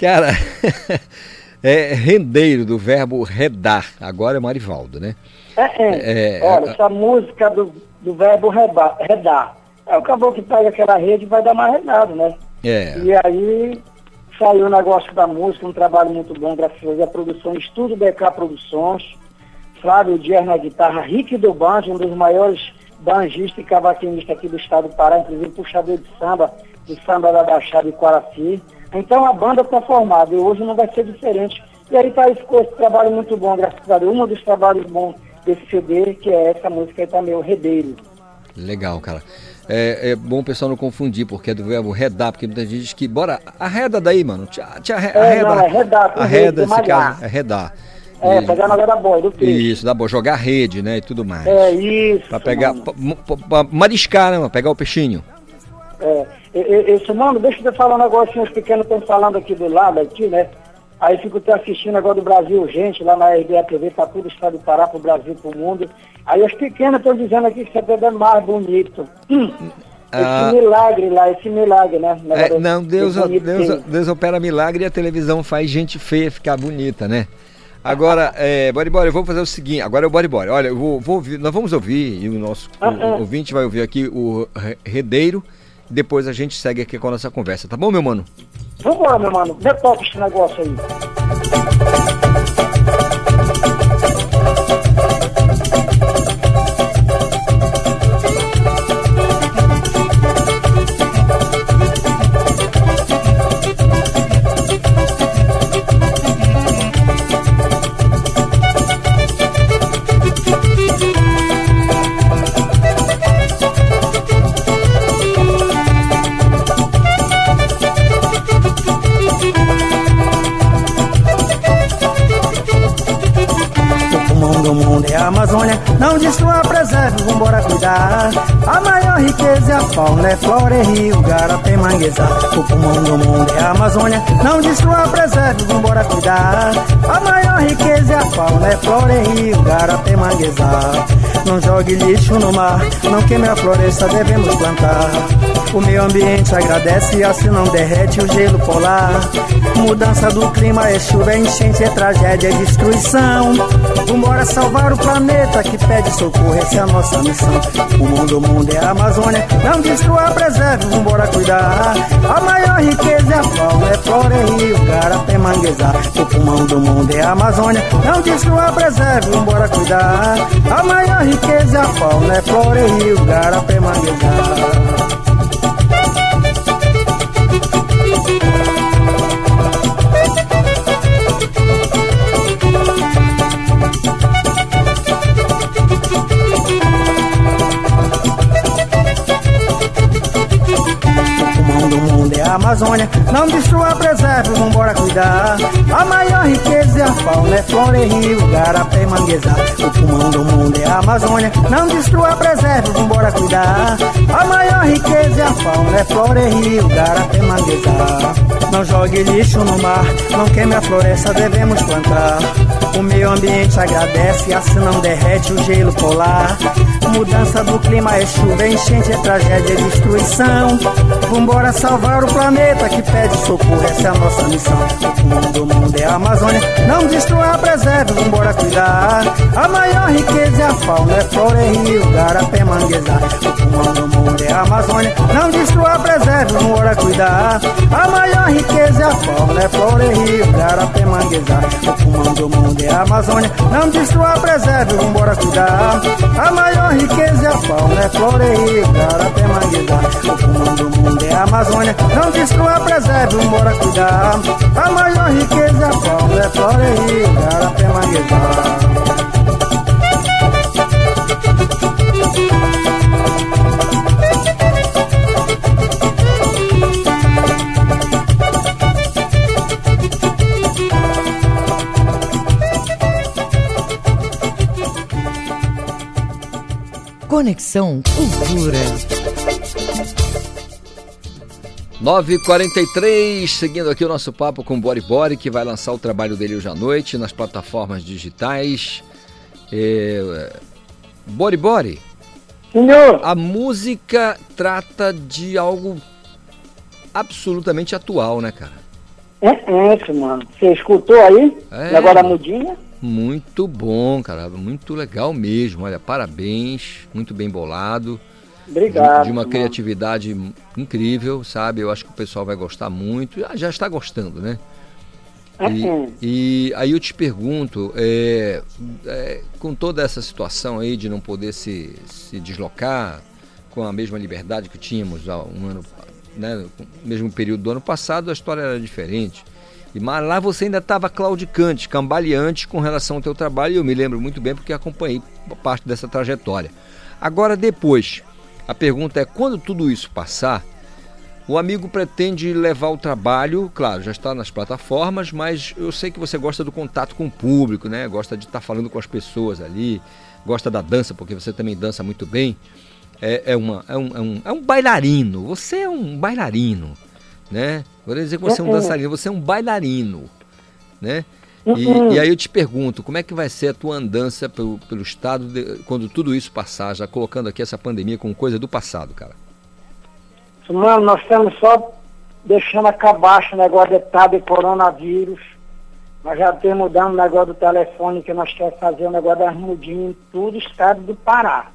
Cara, [laughs] é rendeiro do verbo redar, agora é Marivaldo, né? É, é. é Olha, é, essa música do, do verbo redar, redar. É o caboclo que pega aquela rede e vai dar mais redado, né? É. E aí Saiu o negócio da música, um trabalho muito bom, graças a Deus. A produção, Estúdio BK Produções. Flávio Dias na guitarra, Rick do Banjo, um dos maiores banjistas e cavaquinistas aqui do estado do Pará, inclusive puxador de samba, de samba da Baixada e Quaraci. Então a banda está formada e hoje não vai ser diferente. E aí tá, ficou esse trabalho muito bom, graças a Deus. Um dos trabalhos bons desse CD, que é essa música aí também, o Redeiro. Legal, cara é, é, bom o pessoal não confundir, porque é do verbo redar, porque muita gente diz que, bora, arreda daí, mano. Te, te arreda, é, não, é redar, arreda, esse caso, é redar. É, e, pegar na da boia, do peixe. Isso, da boia, jogar rede, né, e tudo mais. É, isso. Pra pegar, pra, pra, mariscar, né, pegar o peixinho. É, isso, mano, deixa eu falar um negócio, os pequenos estão falando aqui do lado, aqui, né, Aí fico te assistindo agora do Brasil Gente, lá na RBA TV, para todo o estado do Pará, para o Brasil, para o mundo. Aí as pequenas estão dizendo aqui que você é mais bonito. [clears throat] Hum. Ah. Esse milagre lá, esse milagre, né? É, não, Deus, Deus, Deus opera milagre e a televisão faz gente feia ficar bonita, né? Agora, é, Bora Bora, eu vou fazer o seguinte, agora é o Bora Bora. Olha, eu vou, vou ouvir, nós vamos ouvir, e o nosso uh -uh. Ouvinte vai ouvir aqui o Redeiro, depois a gente segue aqui com a nossa conversa, tá bom, meu mano? Vambora, meu mano, detoca esse negócio aí. Amazônia, não destrua, preserve, vambora cuidar. A maior riqueza é a fauna, é flora, é rio, garapé, manguezal. O pulmão do mundo é a Amazônia, não destrua, preserve, vambora cuidar. A maior riqueza é a fauna, é flora, é rio, garapé, manguezal. Não jogue lixo no mar, não queime a floresta, devemos plantar. O meio ambiente agradece, assim não derrete o gelo polar. Mudança do clima é chuva, é enchente, é tragédia, é destruição. Vambora salvar o planeta que pede socorro, essa é a nossa missão. O mundo, o mundo é a Amazônia, não destrua, preserve, vambora cuidar. A maior riqueza é a fauna, é flora, é rio, garapé, manguezal. O pulmão do mundo é a Amazônia, não destrua, preserve, vambora cuidar. A maior riqueza é a fauna, é flora, é rio, garapé, manguezal. Amazônia. Não destrua, preserve, vambora cuidar. A maior riqueza é a fauna, é flora e rio, garapé e manguezal. O pulmão do mundo é a Amazônia. Não destrua, preserve, vambora cuidar. A maior riqueza é a fauna, é flora e rio, garapé e manguezal. Não jogue lixo no mar, não queime a floresta, devemos plantar. O meio ambiente agradece, assim não derrete o gelo polar. Mudança do clima é chuva, enchente é tragédia, é destruição. Vambora salvar o planeta que pede socorro, essa é a nossa missão. O mundo, o mundo é a Amazônia, não destrua, preserve, vambora cuidar. A maior riqueza é a fauna, é flora e rio, garapé, manguezal. O pulmão do mundo é a Amazônia, não destrua, preserve, vambora cuidar. A maior riqueza é a fauna, é flora e rio, garapé, manguezal. O pulmão do mundo é a Amazônia, não destrua, preserve, vambora cuidar. A maior riqueza é a fauna, é flora e rio, garapé, manguezal. O pulmão do mundo é a Amazônia, não destrua, preserve, vambora cuidar. A maior riqueza fauna, é e rio. Conexão Cultura. 9h43, seguindo aqui o nosso papo com o Bori Bori, que vai lançar o trabalho dele hoje à noite nas plataformas digitais. É... Bori Bori. Senhor. A música trata de algo absolutamente atual, né, cara? É isso, mano. Você escutou aí? É. Agora a mudinha? Muito bom, cara. Muito legal mesmo. Olha, parabéns. Muito bem bolado. Obrigado. De, de uma mano. criatividade incrível, sabe? Eu acho que o pessoal vai gostar muito. Já, já está gostando, né? E, Uhum. e aí eu te pergunto, é, é, com toda essa situação aí de não poder se, se deslocar com a mesma liberdade que tínhamos há um ano, né, no mesmo período do ano passado, a história era diferente. E, mas lá você ainda estava claudicante, cambaleante com relação ao teu trabalho, e eu me lembro muito bem porque acompanhei parte dessa trajetória. Agora, depois, a pergunta é, quando tudo isso passar, o amigo pretende levar o trabalho, claro, já está nas plataformas, mas eu sei que você gosta do contato com o público, né? Gosta de estar falando com as pessoas ali, gosta da dança, porque você também dança muito bem. É, é, uma, é, um, é, um, é um bailarino, você é um bailarino, né? Vou dizer que você é um Uhum. dançarino, você é um bailarino, né? E, Uhum. e aí eu te pergunto, como é que vai ser a tua andança pelo, pelo estado de- quando tudo isso passar, já colocando aqui essa pandemia como coisa do passado, cara? Mano, nós estamos só deixando acabar esse negócio de de coronavírus. Nós já temos mudando o negócio do telefone, que nós queremos fazer o negócio das mudinhas em todo o estado do Pará.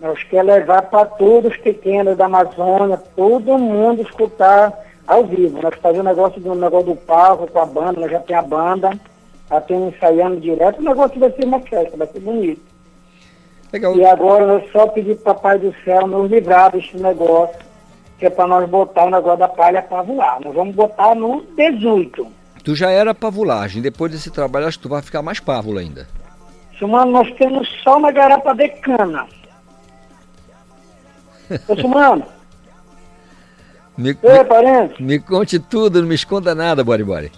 Nós queremos levar para todos os pequenos da Amazônia, todo mundo escutar ao vivo. Nós fazemos o negócio do negócio do palco com a banda, nós já tem a banda, já temos ensaiando direto, o negócio vai ser uma festa, vai ser bonito. Legal. E agora nós só pedir para Papai do Céu nos livrar desse negócio, que é para nós botar o negócio da palha para voar. Nós vamos botar no 18. Tu já era pavulagem, depois desse trabalho acho que tu vai ficar mais pávula ainda. Sumano, nós temos só uma garapa de cana. [laughs] Ô, Sumano, Me, Ei, parente. me, me conte tudo, não me esconda nada, Bori Bori.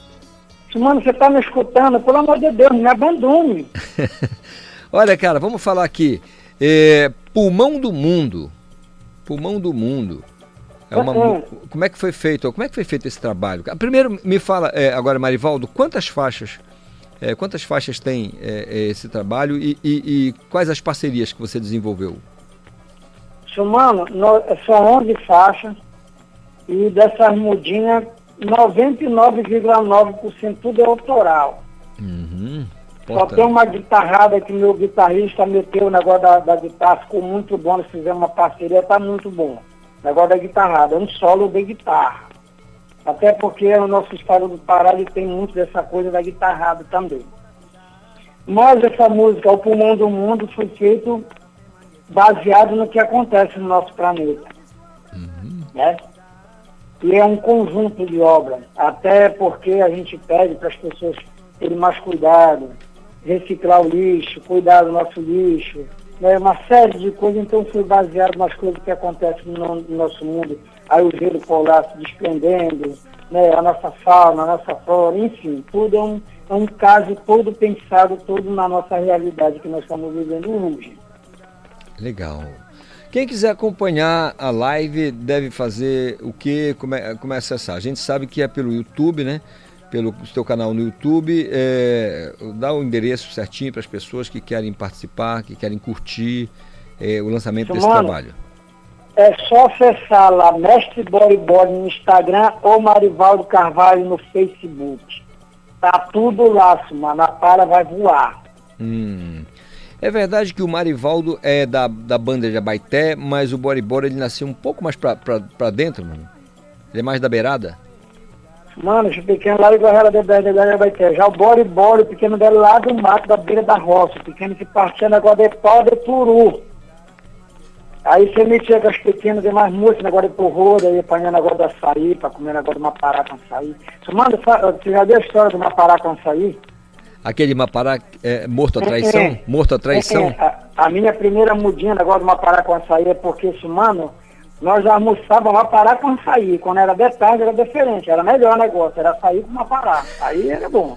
Sumano, você tá me escutando? Pelo amor de Deus, me abandone. [laughs] Olha, cara, vamos falar aqui. É, pulmão do mundo. Pulmão do mundo. É uma, Uhum. como é que foi feito? Como é que foi feito esse trabalho? Primeiro, me fala, é, agora, Marivaldo, quantas faixas É, quantas faixas tem esse trabalho e, e, e, quais as parcerias que você desenvolveu? Mano, são 11 faixas e dessas mudinhas, 99,9% tudo é autoral. Uhum. Só tem uma guitarrada que meu guitarrista meteu o negócio da, da guitarra, ficou muito bom, nós fizemos uma parceria, tá muito bom. O negócio da guitarrada, é um solo de guitarra. Até porque o nosso estado do Pará ele tem muito dessa coisa da guitarrada também. Mas essa música, O Pulmão do Mundo, foi feito baseado no que acontece no nosso planeta. Uhum. Né? E é um conjunto de obras, até porque a gente pede para as pessoas terem mais cuidado, reciclar o lixo, cuidar do nosso lixo, né? uma série de coisas, então foi baseado nas coisas que acontecem no, no nosso mundo, aí o gelo polar se desprendendo, né? a nossa fauna, a nossa flora, enfim, tudo é um, é um caso todo pensado, todo na nossa realidade que nós estamos vivendo hoje. Legal. Quem quiser acompanhar a live deve fazer o que? Como é, como é acessar? A gente sabe que é pelo YouTube, né? Pelo seu canal no YouTube. É, dá o endereço certinho para as pessoas que querem participar, que querem curtir é, o lançamento desse trabalho. É só acessar lá, Mestre Bodyboard no Instagram ou Marivaldo Carvalho no Facebook. Tá tudo lá, mano. A para vai voar. Hum. É verdade que o Marivaldo é da, da banda de Abaité, mas o Boribora ele nasceu um pouco mais pra, pra, pra dentro, mano. Ele é mais da beirada? Mano, esse pequeno lá de Guarrela de Abaité. Já o Boribora, o pequeno dele lá do mato, da beira da roça. O pequeno que partia negócio de pau de turu. Aí você metia com as pequenas e mais moças, negócio de porro, aí apanhando negócio de açaí, pra comer negócio de uma pará com açaí. Mano, você já deu a história de uma pará com açaí? Aquele Mapará é, morto à traição? É, morto à traição? É, a, a, minha primeira mudinha agora do Mapará com açaí é porque, isso, mano, nós almoçávamos Mapará com açaí. Quando era de tarde era diferente, era melhor o negócio, era açaí com Mapará. Aí era bom.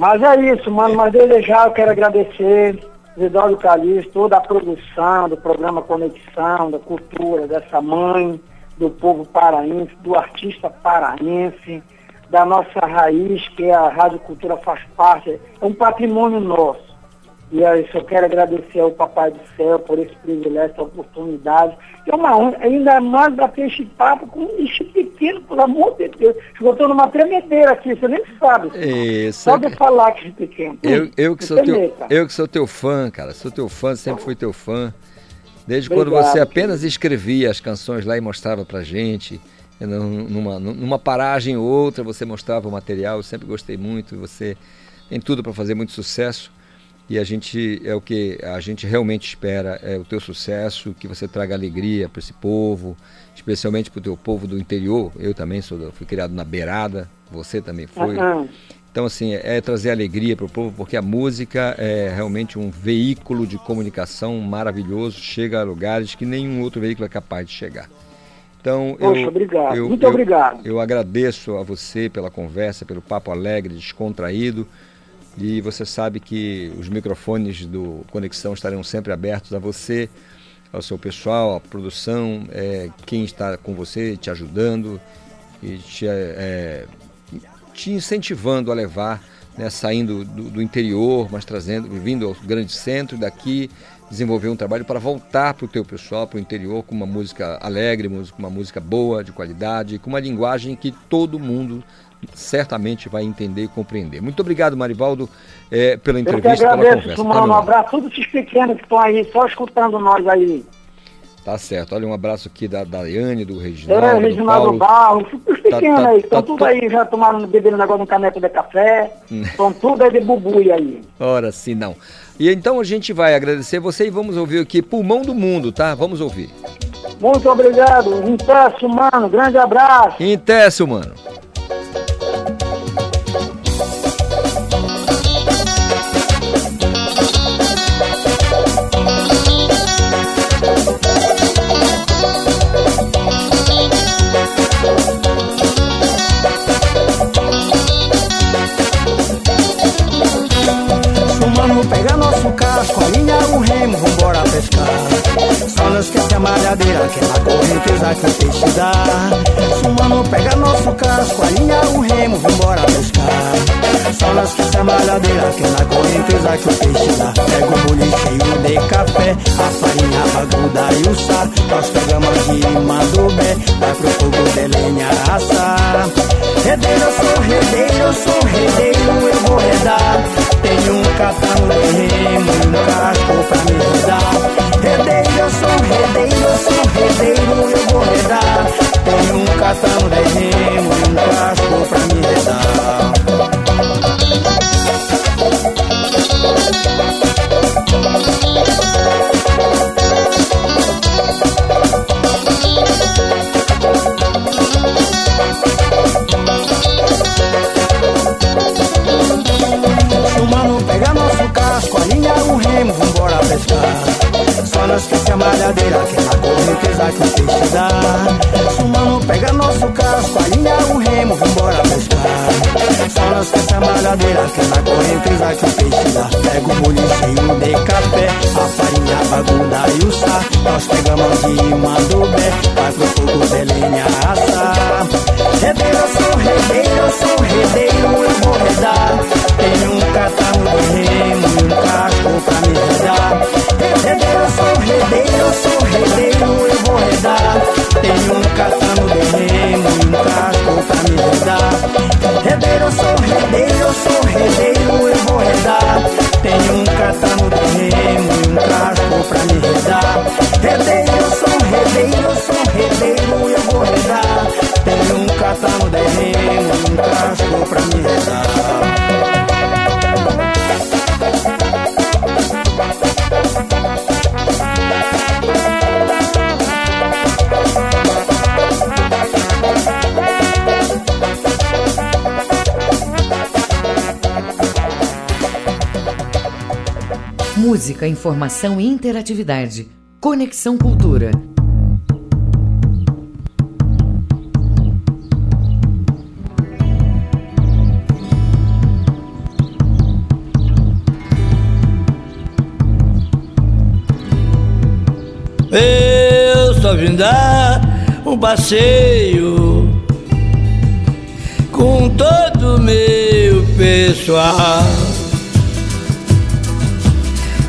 Mas é isso, mano, mas desejar, eu quero agradecer Zidório Calixto, toda a produção do programa Conexão, da cultura, dessa mãe, do povo paraense, do artista paraense da nossa raiz, que é a Rádio Cultura faz parte, é um patrimônio nosso. E eu quero agradecer ao Papai do Céu por esse privilégio, essa oportunidade. É uma honra, ainda mais bater esse papo com um bicho pequeno, pelo amor de Deus. Estou numa tremedeira aqui, você nem sabe. Isso, Só de falar que esse pequeno. Eu, eu, que sou teu, eu que sou teu fã, cara. Sou teu fã, sempre fui teu fã. Desde Obrigado, quando você apenas escrevia as canções lá e mostrava pra gente numa, numa paragem ou outra você mostrava o material, eu sempre gostei muito, você tem tudo para fazer muito sucesso e a gente é o que a gente realmente espera é o teu sucesso, que você traga alegria para esse povo, especialmente para o teu povo do interior. Eu também sou, fui criado na beirada, você também foi. Uhum. Então assim é, é trazer alegria para o povo, porque a música é realmente um veículo de comunicação maravilhoso, chega a lugares que nenhum outro veículo é capaz de chegar. Então, Poxa, eu, obrigado. Eu, Muito eu, obrigado. Eu agradeço a você pela conversa, pelo papo alegre, descontraído. E você sabe que os microfones do Conexão estarão sempre abertos a você, ao seu pessoal, à produção, é, quem está com você, te ajudando e te, é, te incentivando a levar, né, saindo do, do interior, mas trazendo, vindo ao grande centro, daqui desenvolver um trabalho para voltar para o teu pessoal, para o interior, com uma música alegre, com uma música boa, de qualidade, com uma linguagem que todo mundo certamente vai entender e compreender. Muito obrigado, Marivaldo, é, pela entrevista, Eu agradeço, pela conversa. Mano, um abraço a todos esses pequenos que estão aí, só escutando nós aí. Tá certo. Olha, um abraço aqui da Daiane, do Reginaldo. É, Reginaldo Barros, os pequenos tá, tá, aí, estão tá, tudo tá, aí, já tomaram, bebendo negócio no caneco de café, estão tudo aí de bubuia aí. Ora, sim, não. E então a gente vai agradecer você e vamos ouvir aqui Pulmão do Mundo, tá? Vamos ouvir. Muito obrigado. Intesso, mano. Grande abraço. Intesso, mano. Malhadeira que é na correnteza que o peixe dá. Sumano pega nosso casco, alinha o remo, vambora pescar. malhadeira, que na correnteza que o peixe dá. Pega o bule cheio de café, a farinha, a baguda e o sal. Nós pegamos de mandubé, vai pro fogo de lenha assar. Redeiro, eu sou redeiro, eu sou redeiro, eu vou redar. Tenho um catano de remo e um casco pra me redar. Redeiro, eu sou redeiro, eu sou redeiro, eu vou redar. Tenho um catano de remo e um casco pra me redar. Chumano pega nosso casco, a linha, o remo, vambora pescar. Só não esquece a malhadeira, que é na correnteza que o peixe dá. Chumano pega nosso casco, a linha, o remo, vambora pescar. Só não esquece a malhadeira, que é na correnteza que o peixe dá. Pega o molho de café, a farinha, a bagulha e o sal. Nós pegamos de uma dobé, vai pro fogo de lenha assar. Redeiro, eu sou redeiro, eu sou redeiro, eu vou redar. Tenho um catarro de remo e um casco pra me redar. Redeiro, sou redeiro, sou redeiro, eu vou redar. Tenho um catarro Música, informação e interatividade. Conexão Cultura. Eu só vim dar um passeio com todo o meu pessoal.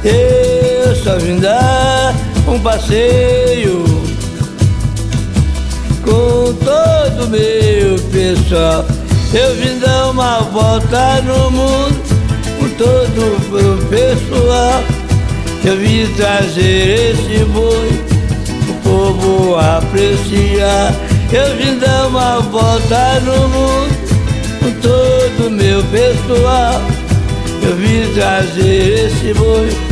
Eu só vim dar um passeio com todo meu pessoal. Eu vim dar uma volta no mundo com todo o pessoal. Eu vim trazer esse boi o povo apreciar. Eu vim dar uma volta no mundo com todo meu pessoal. Eu vim trazer esse boi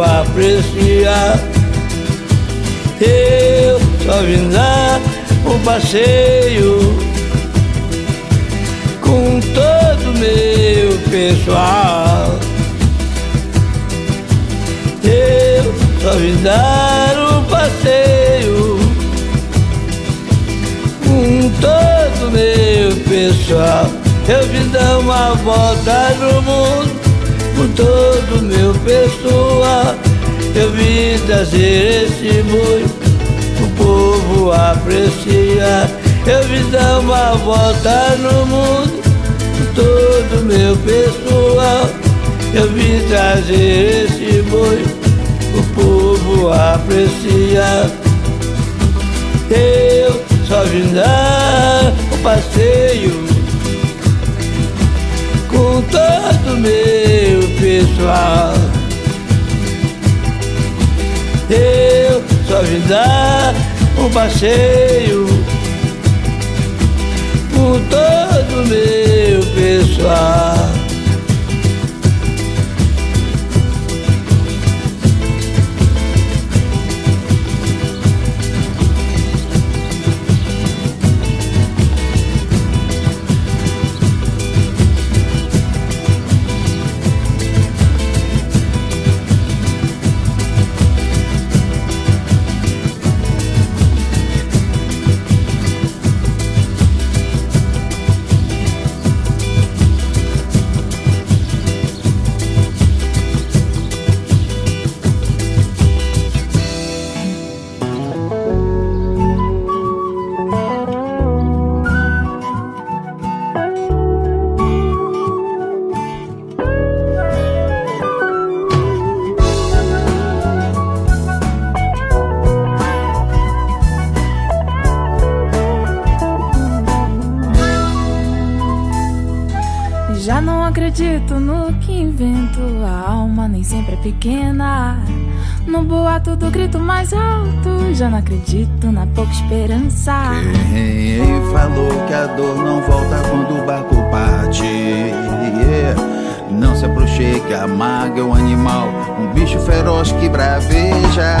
apreciar. Eu só vim dar um passeio com todo meu pessoal. Eu só vim dar um passeio com todo meu pessoal. Eu vim dar uma volta no mundo com todo meu pessoal. Eu vim trazer esse boi o povo apreciar. Eu vim dar uma volta no mundo com todo meu pessoal. Eu vim trazer esse boi o povo apreciar. Eu só vim dar um passeio com todo meu pessoal. Eu só vim dar um passeio com todo o meu pessoal. Acredito no que invento. A alma nem sempre é pequena. No boato do grito mais alto. Já não acredito na pouca esperança. Quem falou que a dor não volta quando o barco parte? Não se aproxime, a maga é um animal, um bicho feroz que braveja.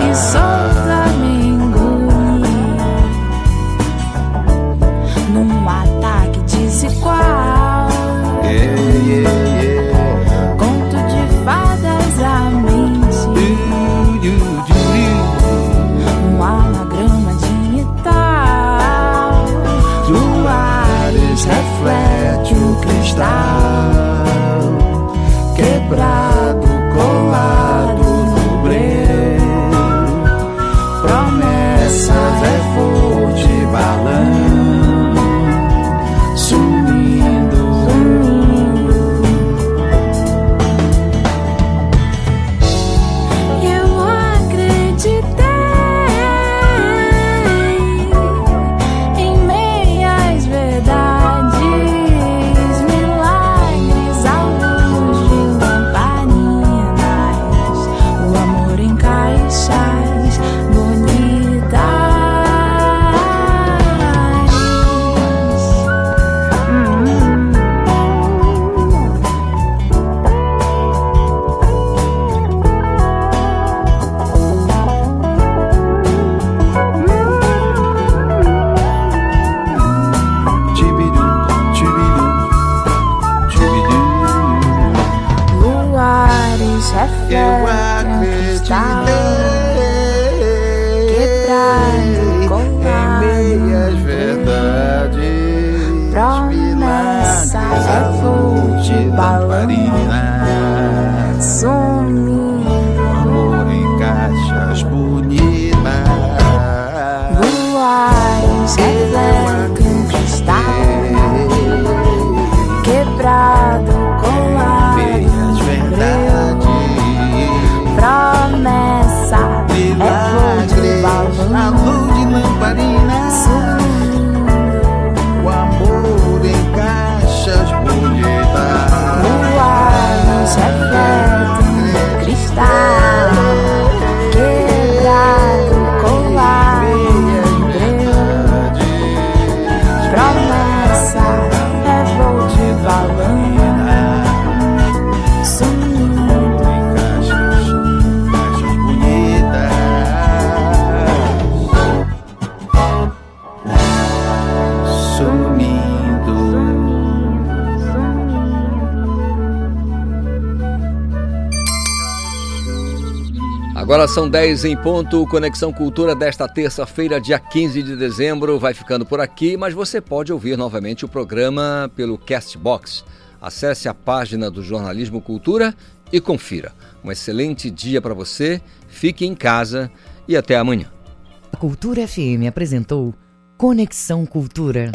E solta me engolir num ataque desigual. Yeah, you são 10 em ponto. O Conexão Cultura desta terça-feira, dia 15 de dezembro, vai ficando por aqui, mas você pode ouvir novamente o programa pelo Castbox. Acesse a página do Jornalismo Cultura e confira. Um excelente dia para você, fique em casa e até amanhã. A Cultura FM apresentou Conexão Cultura.